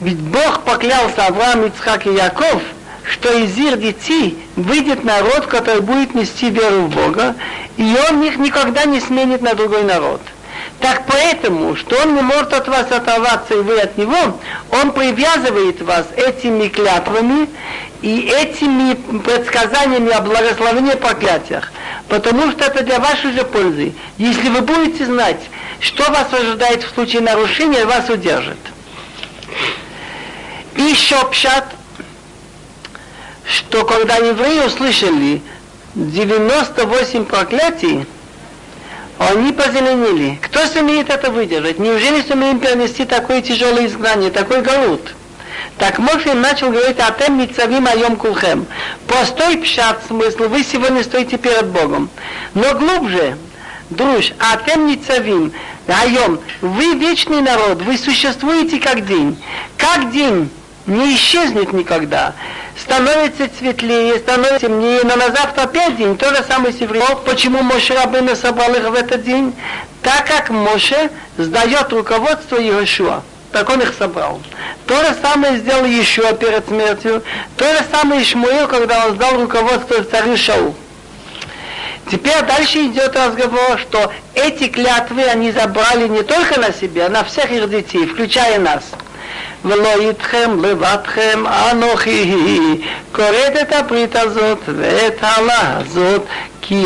ведь Бог поклялся Авраам, Ицхак и Яков, что из их детей выйдет народ, который будет нести веру в Бога, и он их никогда не сменит на другой народ – так поэтому, что он не может от вас оторваться, и вы от него, он привязывает вас этими клятвами и этими предсказаниями о благословении и проклятиях. Потому что это для вашей же пользы. Если вы будете знать, что вас ожидает в случае нарушения, вас удержит. И еще пшат, что когда евреи услышали 98 проклятий, они позеленели. Кто сумеет это выдержать? Неужели сумеем перенести такое тяжелое изгнание, такой голод? Так Моше начал говорить о тем мицавим айом кулхем. Простой пшат смысл, вы сегодня стоите перед Богом. Но глубже, друж, а тем ницавим, айом, вы вечный народ, вы существуете как день. Как день не исчезнет никогда становится светлее, становится темнее, но на завтра опять день, то же самое с евреем. Почему Моше Рабына собрал их в этот день? Так как Моше сдает руководство Иешуа. Так он их собрал. То же самое сделал Иешуа перед смертью. То же самое Ишмуил, когда он сдал руководство царю Шау. Теперь дальше идет разговор, что эти клятвы они забрали не только на себя, а на всех их детей, включая нас. ולא איתכם לבדכם אנוכי כורת את הברית הזאת ואת העלה הזאת כי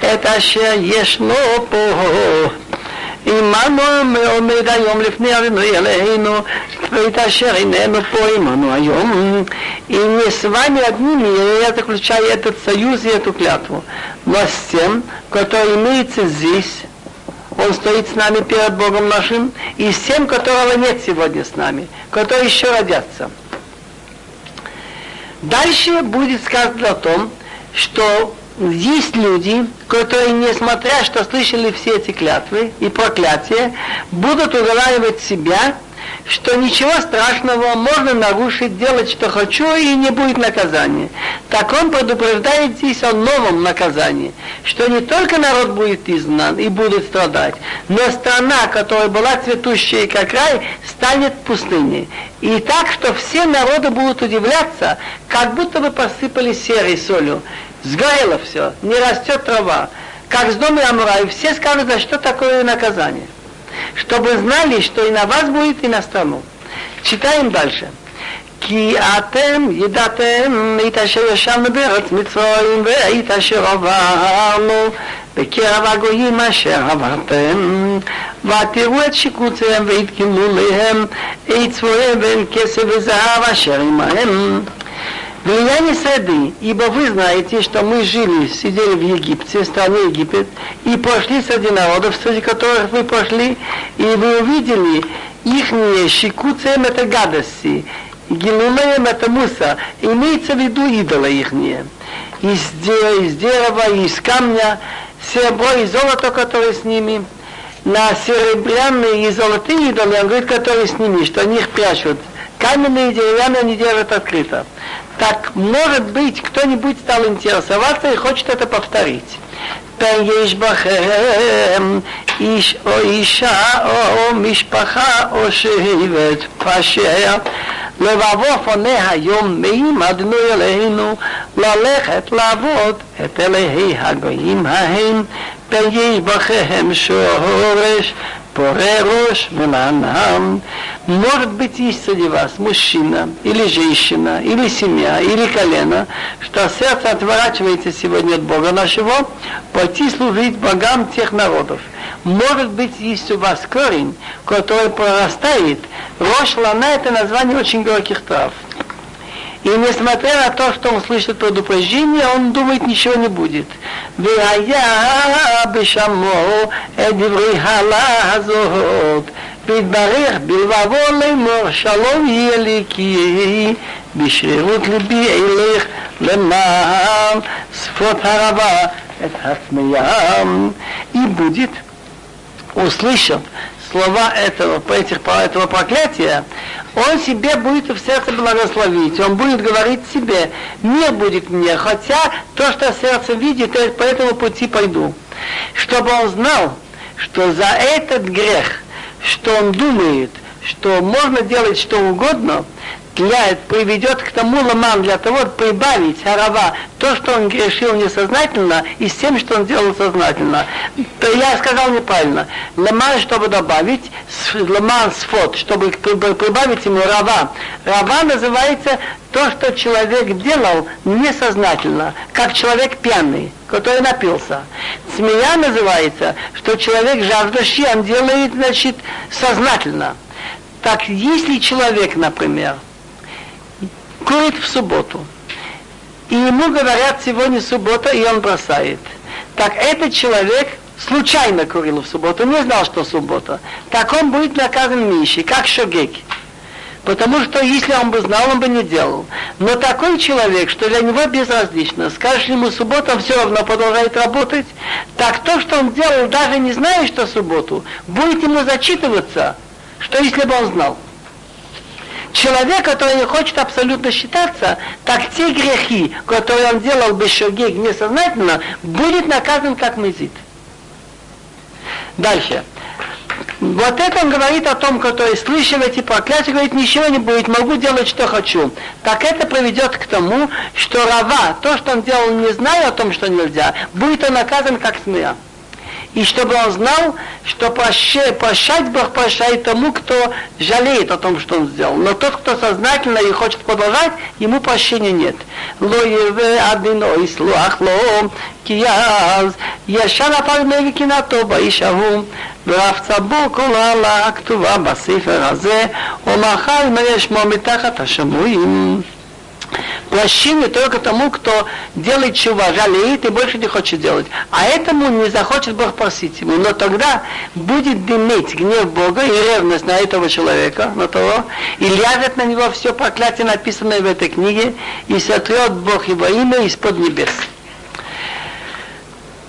את אשר ישנו פה עמנו עומד היום לפני אדוני אלינו, ואת אשר איננו פה עמנו היום. И не с вами одними, я заключаю этот союз и эту клятву, но с тем, который имеется здесь, он стоит с нами перед Богом нашим, и с тем, которого нет сегодня с нами, которые еще родятся. Дальше будет сказано о том, что есть люди, которые, несмотря что слышали все эти клятвы и проклятия, будут уговаривать себя, что ничего страшного, можно нарушить, делать, что хочу, и не будет наказания. Так он предупреждает здесь о новом наказании, что не только народ будет изгнан и будет страдать, но страна, которая была цветущей как рай, станет пустыней. И так, что все народы будут удивляться, как будто бы посыпали серой солью. Сгорело все, не растет трава. Как с дома Амураев, все скажут, за что такое наказание Чтобы знали, что и на вас будет, и на страну. Читаем дальше. כי אתם ידעתם את אשר ישבנו בארץ מצרים ואת אשר עברנו בקרב הגויים אשר עברתם ותראו את שיקוציהם והתגלו להם את צבוריהם בין כסף וזהב אשר עמהם Влияние среды, ибо вы знаете, что мы жили, сидели в Египте, в стране Египет, и прошли среди народов, среди которых вы прошли, и вы увидели их щекуцем это гадости, гилулеем это муса, имеется в виду идола их из, из дерева, из камня, серебро и золото, которые с ними, на серебряные и золотые идолы, он говорит, которые с ними, что они их прячут. Каменные и деревянные они держат открыто. Так, может быть, кто-нибудь стал интересоваться и хочет это повторить. יש בכם איש או אישה או משפחה או שבט פשר לבבו פונה היום מאים אדנו אלינו ללכת לעבוד את אלוהי הגויים ההם ויש בכם שורש Порерош Меланам. Может быть, есть среди вас мужчина, или женщина, или семья, или колено, что сердце отворачивается сегодня от Бога нашего, пойти служить богам тех народов. Может быть, есть у вас корень, который прорастает. Рош лана это название очень горьких трав. И несмотря на то, что он слышит предупреждение, он думает, ничего не будет. והיה בשמו את דברי הלה הזאת, והתברך בלבבו לאמור שלום יהיה לי כי יהי בשרירות ליבי אלך למען שפות הרבה את התמיהם. И будет услышав слова этого, этих, этого проклятия, он себе будет в сердце благословить, он будет говорить себе, мир будет мне, хотя то, что сердце видит, я по этому пути пойду. Чтобы он знал, что за этот грех, что он думает, что можно делать что угодно, для, приведет к тому ламан, для того, прибавить харава то, что он грешил несознательно, и с тем, что он делал сознательно. То я сказал неправильно. Ламан, чтобы добавить, ламан сфот, чтобы прибавить ему рава. Рава называется то, что человек делал несознательно, как человек пьяный, который напился. Смея называется, что человек жаждущий, он делает, значит, сознательно. Так, если человек, например, курит в субботу. И ему говорят, сегодня суббота, и он бросает. Так этот человек случайно курил в субботу, не знал, что суббота. Так он будет наказан Мишей, как Шогек. Потому что если он бы знал, он бы не делал. Но такой человек, что для него безразлично, скажешь ему суббота, он все равно продолжает работать, так то, что он делал, даже не зная, что субботу, будет ему зачитываться, что если бы он знал человек, который не хочет абсолютно считаться, так те грехи, которые он делал без шогег несознательно, будет наказан как мезит. Дальше. Вот это он говорит о том, который слышал эти проклятия, говорит, ничего не будет, могу делать, что хочу. Так это приведет к тому, что Рава, то, что он делал, не зная о том, что нельзя, будет он наказан как смея и чтобы он знал, что прощать, прощать Бог прощает тому, кто жалеет о том, что он сделал. Но тот, кто сознательно и хочет продолжать, ему прощения нет. Ло еве адино ислуах ло, כי אז ישר הפג מקנאתו באיש ההוא, ורבצה בו כל העלה הכתובה בספר הזה, ומאחר אם יש שמו מתחת השמועים. Прощение только тому, кто делает чува, жалеет и больше не хочет делать. А этому не захочет Бог просить ему. Но тогда будет дыметь гнев Бога и ревность на этого человека, на того, и ляжет на него все проклятие, написанное в этой книге, и сотрет Бог его имя из-под небес.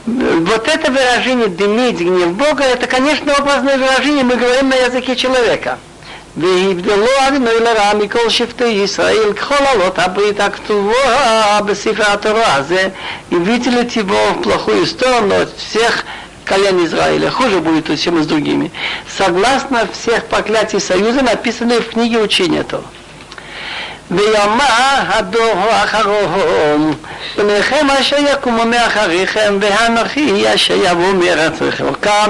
Вот это выражение «дымить гнев Бога» это, конечно, образное выражение, мы говорим на языке человека – והבדלו אדוני לרע מכל שבטי ישראל ככל עלות הברית הכתובה בספר התורה. זה видели его в плохую сторону от всех колен Израиля. Хуже будет, чем с другими. Согласно всех проклятий союза, написанных в книге учения этого. ויאמר הדור האחרון, פניכם אשר יקומו מאחריכם, ואנוכי אשר יבוא מארץ רחוקה.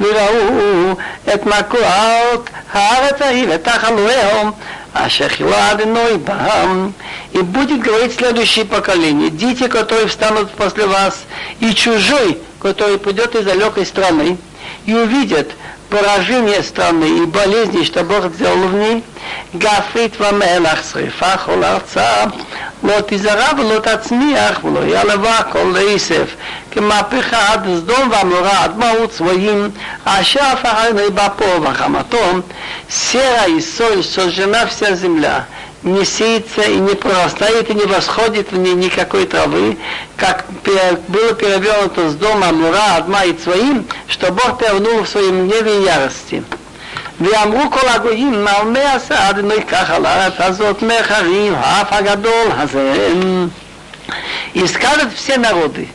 וראו את מכות הארץ ההיא ותחלוהם, אשר חילה Адиной бам. И будет говорить следующее поколение, дети, которые встанут после вас, и чужой, который придет из далекой страны, и увидят поражение страны и болезни, что Бог сделал в ней, גפרית ומלח, שריפה כל ארצה, לא תזרע ולא תצמיח ולא ילבה כל עשף, כמהפכה עד סדום ועמורה עד מהות צבועים, אשר הפכה בפה וחמתו, сера и соль сожжена вся земля, не сеется и не прорастает и не восходит в ней никакой травы, как было перевернуто с дома Мура, Адма и Цвоим, что Бог перевернул в своем гневе и ярости. ואמרו כל הגויים, מה אומר עשה אדוני כך על הארץ הזאת מחריב האף הגדול הזה. И скажут все народы,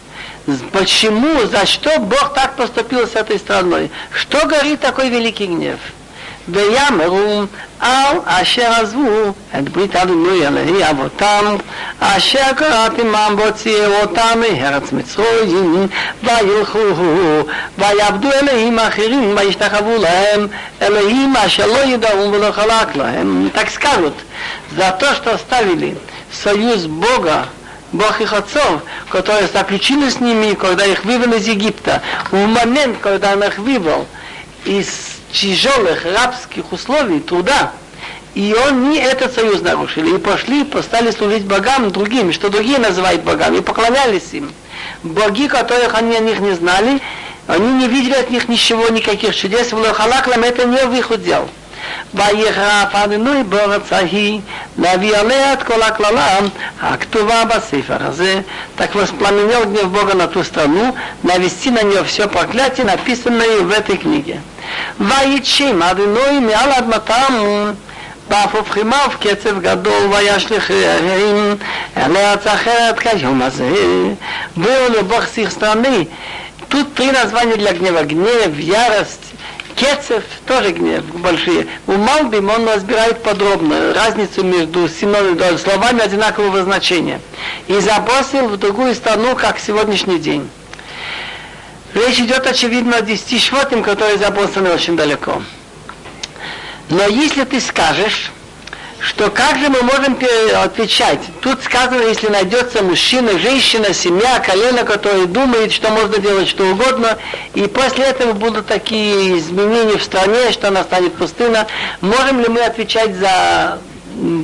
почему, за что Бог так поступил с этой страной? Что горит такой великий гнев? ויאמרו על אשר עזבו את ברית אדוני אלוהי אבותם, אשר קראתי עמם והוציאו אותם מארץ מצרים, וילכו ויעבדו אלוהים אחרים וישתחוו להם, אלוהים אשר לא ידעו ולא חלק להם. Так скажут, за то, что оставили союз Бога Бог их отцов, которые заключили с ними, когда их вывели из Египта, в момент, когда он их вывел из тяжелых рабских условий, труда, и они этот союз нарушили, и пошли, стали служить богам другим, что другие называют богами, и поклонялись им. Боги, которых они о них не знали, они не видели от них ничего, никаких чудес, в Лохалаклам это не в их удел. ויחרף אדינוי בארץ ההיא להביא עליה את כל הקללה הכתובה בספר הזה. Так воспламенел гнев Бога на ту страну, навести на нее все проклятие, написанное в этой книге. ויצ'ים אדינוי מעל אדמתם ואף הופכימה קצב גדול וישליכם אל ארץ אחרת כיום הזה. Был Бог с их страны. Тут три названия для гнева. Гнев, ярость Кецев тоже гнев большие. У Малбим он разбирает подробно разницу между словами одинакового значения. И забросил в другую страну, как сегодняшний день. Речь идет, очевидно, о десяти швотим, которые забросаны очень далеко. Но если ты скажешь, что как же мы можем отвечать? Тут сказано, если найдется мужчина, женщина, семья, колено, который думает, что можно делать что угодно, и после этого будут такие изменения в стране, что она станет пустына, можем ли мы отвечать за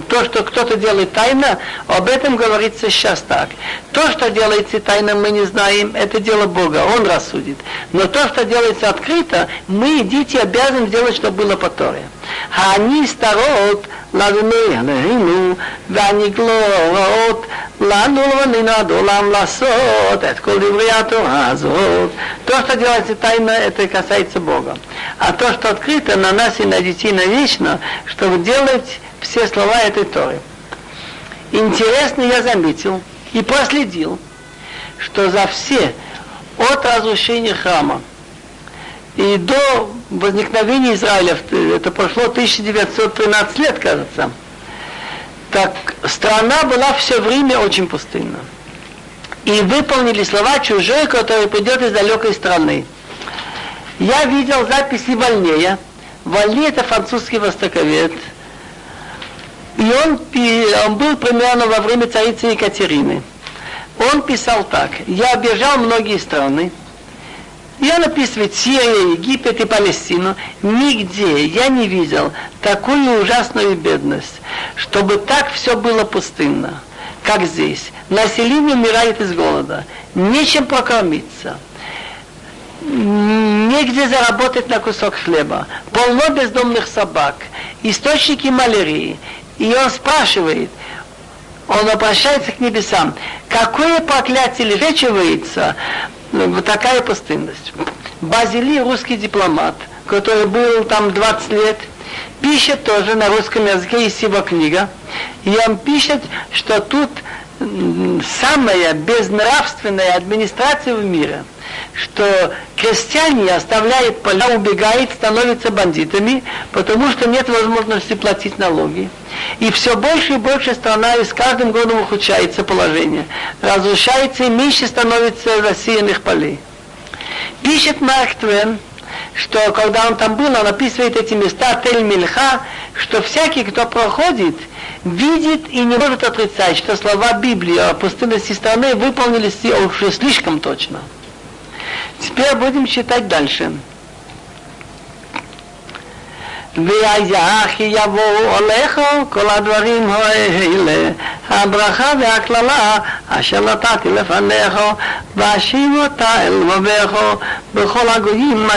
то, что кто-то делает тайно, об этом говорится сейчас так. То, что делается тайно, мы не знаем, это дело Бога, Он рассудит. Но то, что делается открыто, мы, дети, обязаны делать, чтобы было по Торе. אני סתרות לאדוני עלינו, והנגלות לנו ולבנינו עד עולם לעשות את כל דברי התורה הזאת. То, что делается тайно, это касается Бога. А то, что открыто, на нас и на детей навечно, чтобы делать все слова этой Торы. Интересно, я заметил и проследил, что за все от разрушения храма и до возникновения Израиля, это прошло 1913 лет, кажется, так страна была все время очень пустынна. И выполнили слова чужой, который придет из далекой страны. Я видел записи Вольнея. Вольней это французский востоковед. И он, он был примерно во время царицы Екатерины. Он писал так. Я объезжал многие страны. И он описывает Сирию, Египет и Палестину. Нигде я не видел такую ужасную бедность, чтобы так все было пустынно, как здесь. Население умирает из голода, нечем покормиться негде заработать на кусок хлеба, полно бездомных собак, источники малярии. И он спрашивает, он обращается к небесам, какое проклятие лежачивается ну, такая пустынность. Базили, русский дипломат, который был там 20 лет, пишет тоже на русском языке, есть его книга, и он пишет, что тут самая безнравственная администрация в мире – что крестьяне оставляют поля, убегают, становятся бандитами, потому что нет возможности платить налоги. И все больше и больше страна, и с каждым годом ухудшается положение. Разрушается и меньше становится засеянных полей. Пишет Марк Твен, что когда он там был, он описывает эти места Тель-Мильха, что всякий, кто проходит, видит и не может отрицать, что слова Библии о пустынности страны выполнились уже слишком точно. Теперь будем читать дальше. והיה כי יבואו עליך כל הדברים האלה, הברכה והקללה אשר נתתי לפניך, ואשיב אותה אל לבביך בכל הגויים